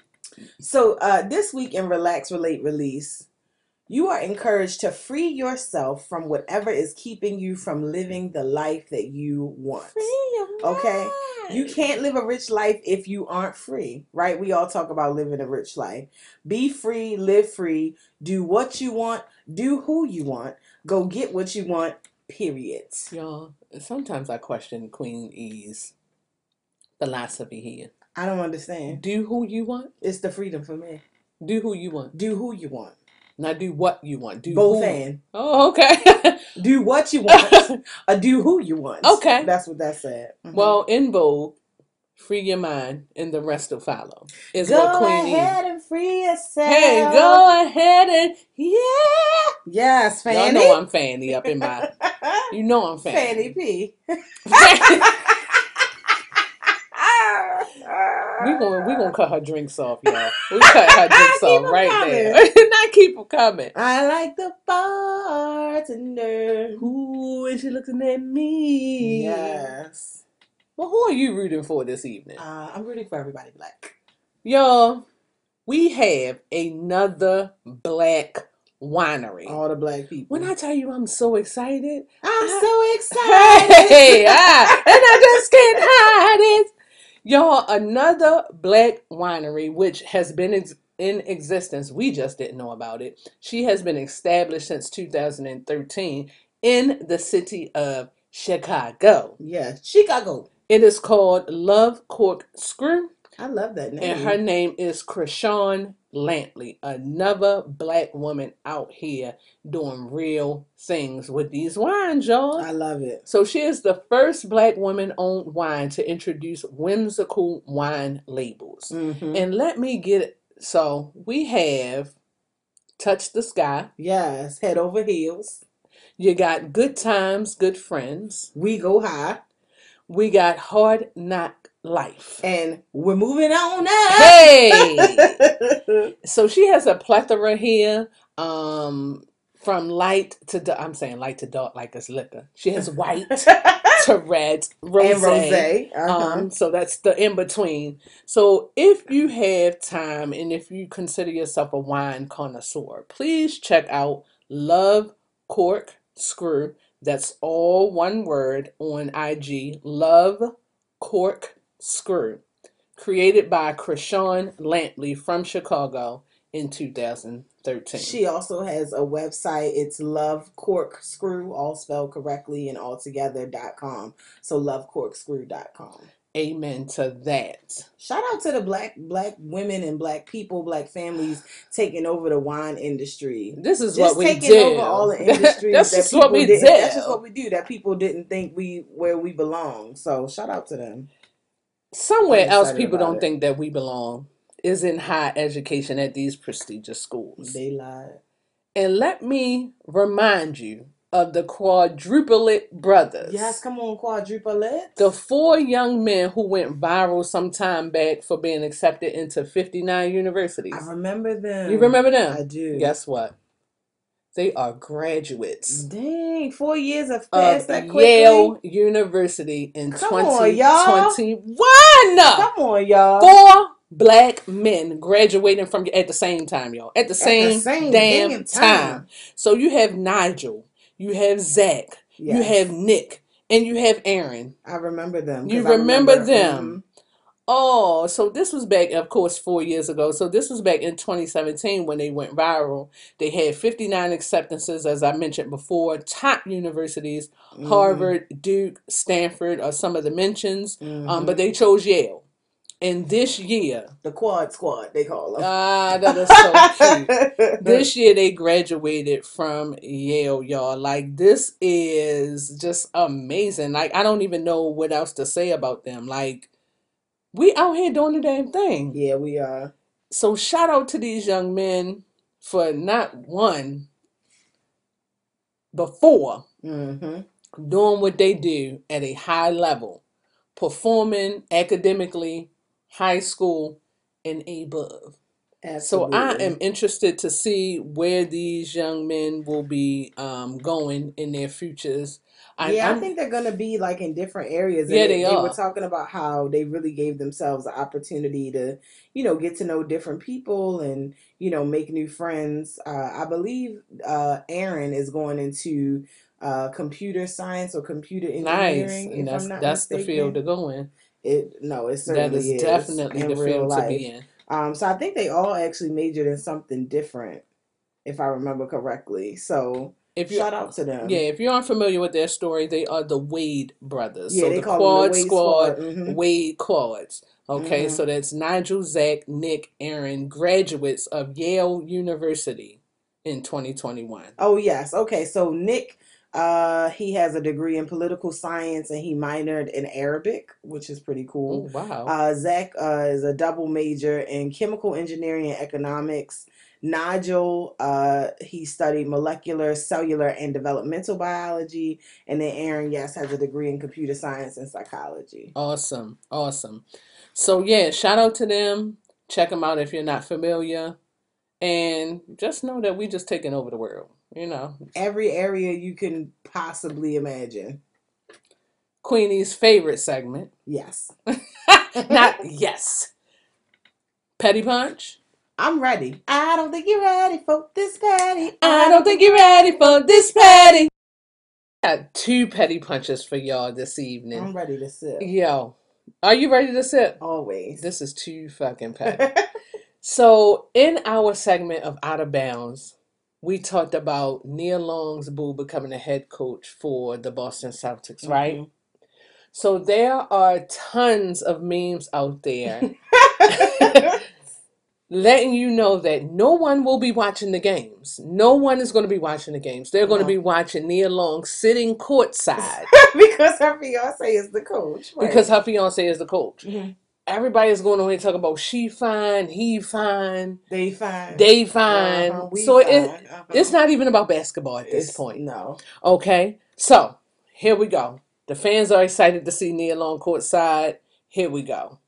Speaker 2: So uh, this week in Relax, Relate, Release, you are encouraged to free yourself from whatever is keeping you from living the life that you want. Okay. You can't live a rich life if you aren't free, right? We all talk about living a rich life. Be free, live free, do what you want, do who you want, go get what you want, period.
Speaker 1: Y'all, sometimes I question Queenie's philosophy here.
Speaker 2: I don't understand.
Speaker 1: Do who you want.
Speaker 2: It's the freedom for me.
Speaker 1: Do who you want.
Speaker 2: Do who you want.
Speaker 1: Not do what you want. Do
Speaker 2: Both
Speaker 1: who.
Speaker 2: and.
Speaker 1: Oh, okay. *laughs*
Speaker 2: Do what you want. *laughs* or do who you want.
Speaker 1: Okay.
Speaker 2: That's what that said. Mhm.
Speaker 1: well, in Vogue, free your mind and the rest will follow. Is
Speaker 2: go
Speaker 1: what Queen E.
Speaker 2: ahead and free yourself.
Speaker 1: Hey, go ahead and yeah.
Speaker 2: Yes, Fanny.
Speaker 1: Y'all know I'm Fanny up in my. You know I'm *laughs*
Speaker 2: Fanny
Speaker 1: Fanny.
Speaker 2: P.
Speaker 1: we gonna we gonna cut her drinks off, y'all. We cut her *laughs* drinks off right
Speaker 2: coming.
Speaker 1: there. *laughs* Not keep them coming.
Speaker 2: I like the bartender.
Speaker 1: Ooh, and she looking at me.
Speaker 2: Yes.
Speaker 1: Well, who are you rooting for this evening?
Speaker 2: Uh, I'm rooting for everybody black.
Speaker 1: Y'all, we have another black winery.
Speaker 2: All the black people.
Speaker 1: When I tell you I'm so excited,
Speaker 2: I'm
Speaker 1: I-
Speaker 2: so *laughs* excited.
Speaker 1: hey, ah, and I just can't hide it. Y'all, another black winery which has been ex- in existence. We just didn't know about it. She has been established since 2013 in the city of Chicago.
Speaker 2: yeah, Chicago.
Speaker 1: It is called Love Cork Screw.
Speaker 2: I love that name.
Speaker 1: And her name is Chrishon Lampley, another black woman out here doing real things with these wines, y'all.
Speaker 2: I love it.
Speaker 1: So she is the first black woman owned wine to introduce whimsical wine labels.
Speaker 2: Mhm.
Speaker 1: And let me get it. So we have Touch the Sky.
Speaker 2: Yes, head over heels.
Speaker 1: You got Good Times, Good Friends.
Speaker 2: We go high,
Speaker 1: We got Hard Knock Life.
Speaker 2: and we're moving on up.
Speaker 1: Hey! *laughs* So she has a plethora here. Um, from light to dark. I'm saying light to dark like it's liquor. She has white *laughs* to red, rose.
Speaker 2: and rose. Uh-huh.
Speaker 1: Um, so that's the in between. So if you have time and if you consider yourself a wine connoisseur, please check out Love Cork Screw. That's all one word on IG. Love Cork Screw. Created by Chrishon Lampley from Chicago in 2013.
Speaker 2: She also has a website. It's Love Corkscrew, all spelled correctly and all together.com. So lovecorkscrew.com.
Speaker 1: Amen to that.
Speaker 2: Shout out to the black black women and black people, black families taking over the wine industry.
Speaker 1: This is
Speaker 2: Just
Speaker 1: what we
Speaker 2: taking
Speaker 1: do.
Speaker 2: over all the *laughs* industries
Speaker 1: That's
Speaker 2: that
Speaker 1: just what we
Speaker 2: didn't. That's just what we do. That people didn't think we where we belong. So shout out to them.
Speaker 1: Somewhere else,
Speaker 2: excited
Speaker 1: people
Speaker 2: about
Speaker 1: don't
Speaker 2: it.
Speaker 1: think that we belong is in high education at these prestigious schools.
Speaker 2: They lied.
Speaker 1: And let me remind you of the quadruplet brothers.
Speaker 2: Yes, come on, quadruplet.
Speaker 1: The four young men who went viral some time back for being accepted into 59 universities.
Speaker 2: I remember them.
Speaker 1: You remember them?
Speaker 2: I do.
Speaker 1: Guess what? They are graduates
Speaker 2: Dang, four years
Speaker 1: of
Speaker 2: passed that quickly.
Speaker 1: Yale University in
Speaker 2: Come
Speaker 1: 2021.
Speaker 2: Come on, y'all.
Speaker 1: Four black men graduating from at the same time, y'all. At the same,
Speaker 2: same
Speaker 1: damn,
Speaker 2: damn
Speaker 1: time.
Speaker 2: time.
Speaker 1: So you have Nigel, you have Zach, you have Nick, and you have Aaron.
Speaker 2: I remember them.
Speaker 1: You
Speaker 2: I
Speaker 1: remember them. Oh, so this was back, of course, four years ago. So this was back in 2017 when they went viral. They had 59 acceptances, as I mentioned before. Top universities,
Speaker 2: Mhm.
Speaker 1: Harvard, Duke, Stanford are some of the mentions. Um,
Speaker 2: Mhm.
Speaker 1: but they chose Yale. And this year,
Speaker 2: the quad squad they call them.
Speaker 1: ah, that is so cute. This *laughs* year they graduated from Yale, y'all. Like this is just amazing. Like I don't even know what else to say about them. Like we out here doing the damn thing.
Speaker 2: yeah, we are.
Speaker 1: So shout out to these young men for not one, but four
Speaker 2: hmm
Speaker 1: doing what they do at a high level, performing academically, high school, and above. So I am interested to see where these young men will be um, going in their futures. I,
Speaker 2: Yeah, I
Speaker 1: I'm
Speaker 2: think they're gonna be like in different areas,
Speaker 1: yeah,
Speaker 2: and they,
Speaker 1: they
Speaker 2: they were
Speaker 1: are.
Speaker 2: talking about how they really gave themselves the opportunity to, you know, get to know different people and you know make new friends. Uh, I believe uh, Aaron is going into uh, computer science or computer
Speaker 1: Nice,
Speaker 2: engineering,
Speaker 1: and
Speaker 2: if I'm
Speaker 1: that's that's the field to
Speaker 2: mistaken.
Speaker 1: go in.
Speaker 2: It no, it
Speaker 1: That
Speaker 2: certainly
Speaker 1: is
Speaker 2: is
Speaker 1: definitely the field to
Speaker 2: life.
Speaker 1: be in.
Speaker 2: Um, so I think they all actually majored in something different, if I remember correctly. So
Speaker 1: If you
Speaker 2: shout out to them.
Speaker 1: yeah, if you aren't familiar with their story, they are the Wade brothers.
Speaker 2: Yeah,
Speaker 1: So
Speaker 2: they
Speaker 1: the
Speaker 2: call them the
Speaker 1: Quad
Speaker 2: Wade
Speaker 1: Squad,
Speaker 2: Squad. hmm
Speaker 1: Wade Quads. Okay,
Speaker 2: hmm
Speaker 1: so that's Nigel, Zach, Nick, Aaron, graduates of Yale University in 2021.
Speaker 2: Oh yes. Okay. So Nick, uh, he has a degree in political science and he minored in Arabic, which is pretty
Speaker 1: Oh,
Speaker 2: cool.
Speaker 1: wow.
Speaker 2: Uh, Zach uh, is a double major in chemical engineering and economics. Nigel, uh, he studied molecular, cellular, and developmental biology, and then Aaron, yes, has a degree in computer science and psychology.
Speaker 1: Awesome. Awesome. So, yeah, shout out to them. Check them out if you're not familiar. And just know that we just taking over the world. You know,
Speaker 2: Every area you can possibly imagine.
Speaker 1: Queenie's favorite segment.
Speaker 2: Yes, *laughs*
Speaker 1: Not yes. Petty Punch.
Speaker 2: I'm ready. I don't think you're ready for this patty.
Speaker 1: I don't think you're ready for this petty. Got two petty punches for y'all this evening.
Speaker 2: I'm ready to sip.
Speaker 1: Yo, are you ready to sip?
Speaker 2: Always.
Speaker 1: This is too fucking petty. *laughs* So, in our segment of Out of Bounds, we talked about Nia Long's boo becoming a head coach for the Boston Celtics, right?
Speaker 2: Mhm.
Speaker 1: So, there are tons of memes out there *laughs* *laughs* letting you know that no one will be watching the games. No one is going to be watching the games. They're going to be watching Nia Long sitting courtside *laughs*
Speaker 2: because her fiance is the coach. Right.
Speaker 1: because her fiance is the coach.
Speaker 2: Mhm.
Speaker 1: Everybody's going on here talking about she fine, he fine,
Speaker 2: they fine.
Speaker 1: they fine.
Speaker 2: Uh-huh,
Speaker 1: so it.
Speaker 2: Uh-huh.
Speaker 1: it's not even about basketball at this
Speaker 2: It's-
Speaker 1: point.
Speaker 2: No.
Speaker 1: Okay, so here we go. The fans are excited to see Nia Long courtside. Here we go.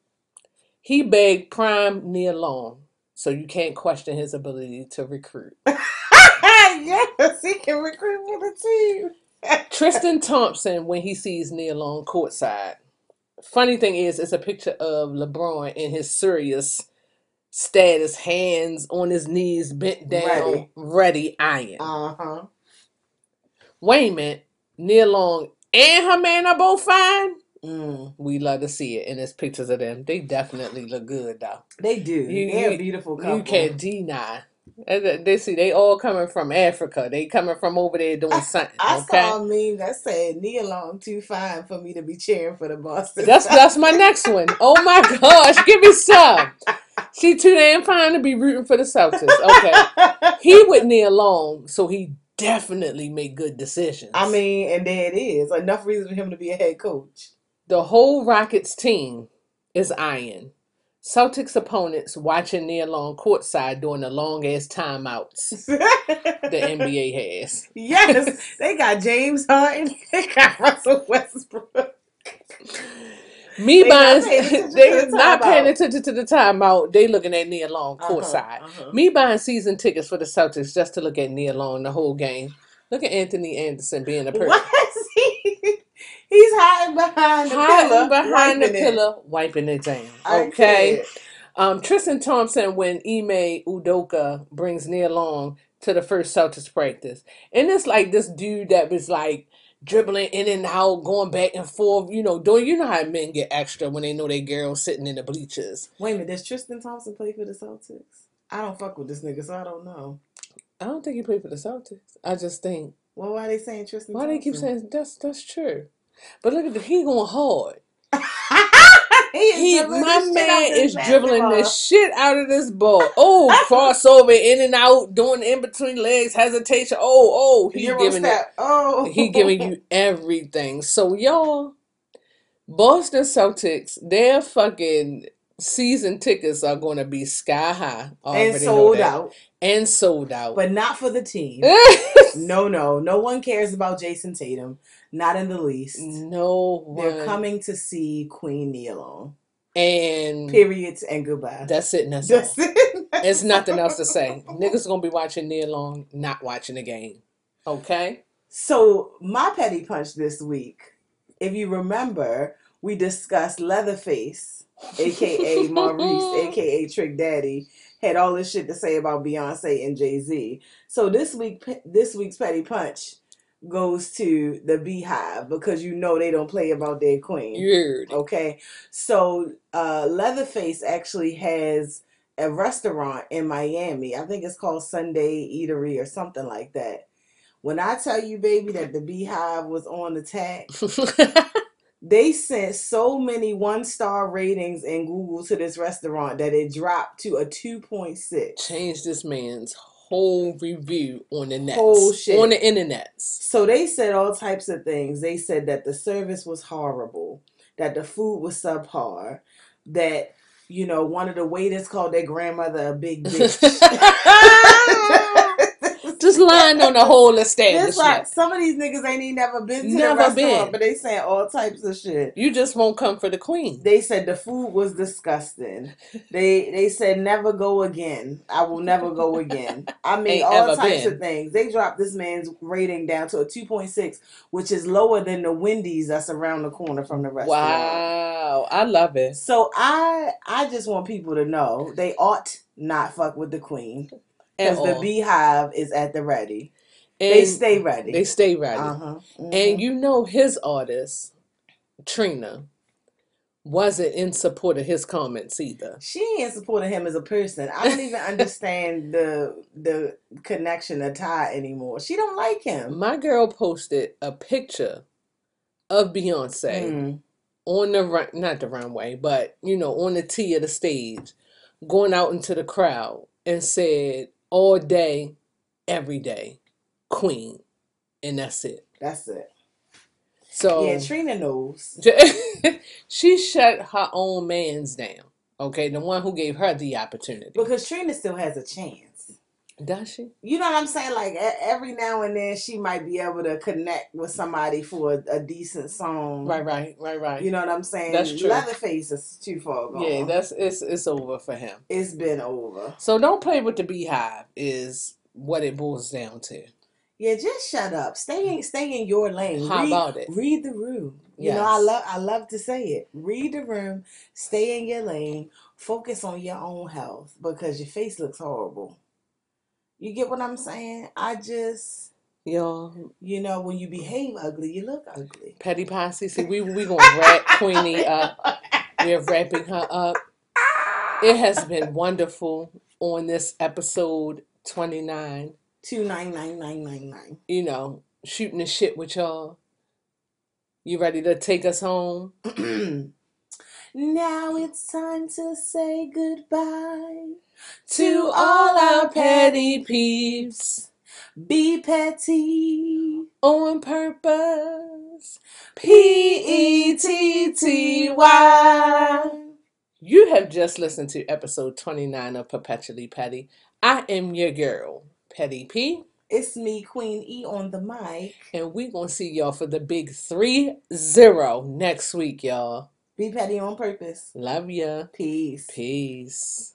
Speaker 1: He begged prime Nia Long, so you can't question his ability to recruit. *laughs*
Speaker 2: yes, he can recruit for the team.
Speaker 1: Tristan Thompson, when he sees Nia Long courtside, funny thing is, it's a picture of LeBron in his serious status, hands on his knees, bent down,
Speaker 2: Ready.
Speaker 1: ready, iron.
Speaker 2: Uh huh.
Speaker 1: Wait a minute, Nia Long and her man are both fine.
Speaker 2: Mm.
Speaker 1: We love to see it, and there's pictures of them. They definitely look good, though.
Speaker 2: They do.
Speaker 1: You-
Speaker 2: They're
Speaker 1: you-
Speaker 2: a beautiful couple.
Speaker 1: You can't deny. They see they all coming from Africa. They coming from over there doing something.
Speaker 2: I
Speaker 1: Okay,
Speaker 2: saw a meme that said Nia Long too fine for me to be cheering for the Boston.
Speaker 1: that's that's my next one. Oh my *laughs* gosh, give me some. She too damn fine to be rooting for the Celtics. Okay, he with *laughs* Nia Long, so he definitely make good decisions.
Speaker 2: I mean, and there it is. Enough reason for him to be a head coach.
Speaker 1: The whole Rockets team is iron. Celtics opponents watching Nia Long courtside during the long ass timeouts *laughs* the NBA has.
Speaker 2: yes, they got James Harden. *laughs* They got Russell Westbrook.
Speaker 1: Me
Speaker 2: They
Speaker 1: buying,
Speaker 2: not paying *laughs* attention to
Speaker 1: they
Speaker 2: the
Speaker 1: not paying
Speaker 2: timeout.
Speaker 1: attention to the timeout. They looking at Nia Long
Speaker 2: Uh-huh,
Speaker 1: courtside.
Speaker 2: uh-huh.
Speaker 1: Me buying season tickets for the Celtics just to look at Nia Long the whole game. Look at Anthony Anderson being a person.
Speaker 2: What is he? He's hiding behind the
Speaker 1: Hiding
Speaker 2: pillar,
Speaker 1: behind the
Speaker 2: wiping it.
Speaker 1: pillar, wiping it down. Okay. Um, Tristan Thompson when Ime Udoka brings Nia Long to the first Celtics practice. And it's like this dude that was like dribbling in and out, going back and forth, you know, doing you know how men get extra when they know their girl sitting in the bleachers.
Speaker 2: Wait a minute, does Tristan Thompson play for the Celtics? I don't fuck with this nigga, so I don't know.
Speaker 1: I don't think he played for the Celtics. I just think
Speaker 2: Well, why they saying Tristan
Speaker 1: why they keep saying that's that's true. But look at the he going hard. *laughs*
Speaker 2: he is
Speaker 1: He,
Speaker 2: dribbling
Speaker 1: my
Speaker 2: the shit out
Speaker 1: man
Speaker 2: this
Speaker 1: is dribbling the
Speaker 2: basketball.
Speaker 1: shit out of this ball. Oh, *laughs* crossover in and out, doing in between legs, hesitation. Oh, oh, he
Speaker 2: Euro
Speaker 1: giving it.
Speaker 2: step. Oh,
Speaker 1: He giving you *laughs* everything. So y'all, Boston Celtics, they're fucking season tickets are going to be sky high. I
Speaker 2: and
Speaker 1: already know
Speaker 2: sold
Speaker 1: that.
Speaker 2: out,
Speaker 1: And sold out.
Speaker 2: but not for the team. No, no, no one cares about Jayson Tatum, not in the least.
Speaker 1: no one.
Speaker 2: They're coming to see Queen alone.
Speaker 1: And
Speaker 2: Periods and goodbye.
Speaker 1: that's it. That's.
Speaker 2: That's it.
Speaker 1: It's nothing else to say. *laughs* Niggas gonna be watching Nia Long, not watching the game. Okay?
Speaker 2: So my petty punch this week, if you remember, we discussed Leatherface, aka *laughs* Maurice, aka Trick Daddy, had all this shit to say about Beyonce and Jay Z. So this week, this week's petty punch goes to the Beehive because you know they don't play about their queen.
Speaker 1: Heard.
Speaker 2: Okay, so uh, Leatherface actually has a restaurant in Miami. I think it's called Sunday Eatery or something like that. When I tell you, baby, that the Beehive was on attack, *laughs* they sent so many one star ratings in Google to this restaurant that it dropped to a 2.6.
Speaker 1: Change this man's whole review on the net.
Speaker 2: Whole shit.
Speaker 1: On the internet.
Speaker 2: So they said all types of things. They said that the service was horrible, that the food was subpar, that you know one of the waiters called their grandmother a big *laughs* bitch. *laughs*
Speaker 1: Just lying on the whole
Speaker 2: It's
Speaker 1: establishment.
Speaker 2: like some of these niggas ain't even never been to
Speaker 1: Never
Speaker 2: the restaurant,
Speaker 1: been.
Speaker 2: but they saying all types of shit.
Speaker 1: You just won't come for the queen.
Speaker 2: They said the food was disgusting. They they said never go again. I will never go again. I *laughs* mean all types
Speaker 1: been.
Speaker 2: of things. They dropped this man's rating down to a two point six, which is lower than the Wendy's that's around the corner from the restaurant.
Speaker 1: Wow. I love it.
Speaker 2: So I I just want people to know they ought not fuck with the queen because the beehive is at the ready.
Speaker 1: And
Speaker 2: they stay ready.
Speaker 1: They stay ready.
Speaker 2: uh-huh.
Speaker 1: And you know his artist, Trina, wasn't in support of his comments either.
Speaker 2: She ain't supporting him as a person. I don't even understand the the connection, the tie anymore. She don't like him.
Speaker 1: My girl posted a picture of Beyonce
Speaker 2: Mm.
Speaker 1: on the run, not the runway, but you know, on the tee of the stage, going out into the crowd and said, "All day, every day, Queen," and that's it.
Speaker 2: That's it.
Speaker 1: So
Speaker 2: Yeah, Trina knows. *laughs*
Speaker 1: she shut her own man's down. Okay, the one who gave her the opportunity.
Speaker 2: Because Trina still has a chance.
Speaker 1: Does she?
Speaker 2: You know what I'm saying? Like every now and then she might be able to connect with somebody for a, a decent song.
Speaker 1: Right, right, right, right.
Speaker 2: You know what I'm saying?
Speaker 1: That's true.
Speaker 2: Leatherface is too far gone.
Speaker 1: yeah, that's it's it's over for him.
Speaker 2: it's been over.
Speaker 1: So don't play with the beehive is what it boils down to.
Speaker 2: Yeah, just shut up. Stay in stay in your lane.
Speaker 1: How
Speaker 2: read,
Speaker 1: about it?
Speaker 2: Read the room. You know, I love I love to say it. Read the room, stay in your lane, focus on your own health because your face looks horrible. You get what I'm saying? I just
Speaker 1: Y'all,
Speaker 2: you know, when you behave ugly, you look ugly.
Speaker 1: Petty Posse. See, we we gonna wrap *laughs* Queenie up. We're wrapping her up. It has been wonderful on this episode twenty nine.
Speaker 2: Two nine nine nine nine nine.
Speaker 1: You know, shooting the shit with y'all. You ready to take us home? *clears throat*
Speaker 2: now it's time to say goodbye
Speaker 1: To all our petty peeps
Speaker 2: Be petty.
Speaker 1: on purpose.
Speaker 2: P E T T Y.
Speaker 1: You have just listened to episode 29 of Perpetually Petty. I am your girl, Petty P,
Speaker 2: It's me, Queen E, on the mic.
Speaker 1: and we going to see y'all for the big 3 0 next week, y'all.
Speaker 2: Be petty on purpose.
Speaker 1: Love ya.
Speaker 2: Peace.
Speaker 1: Peace.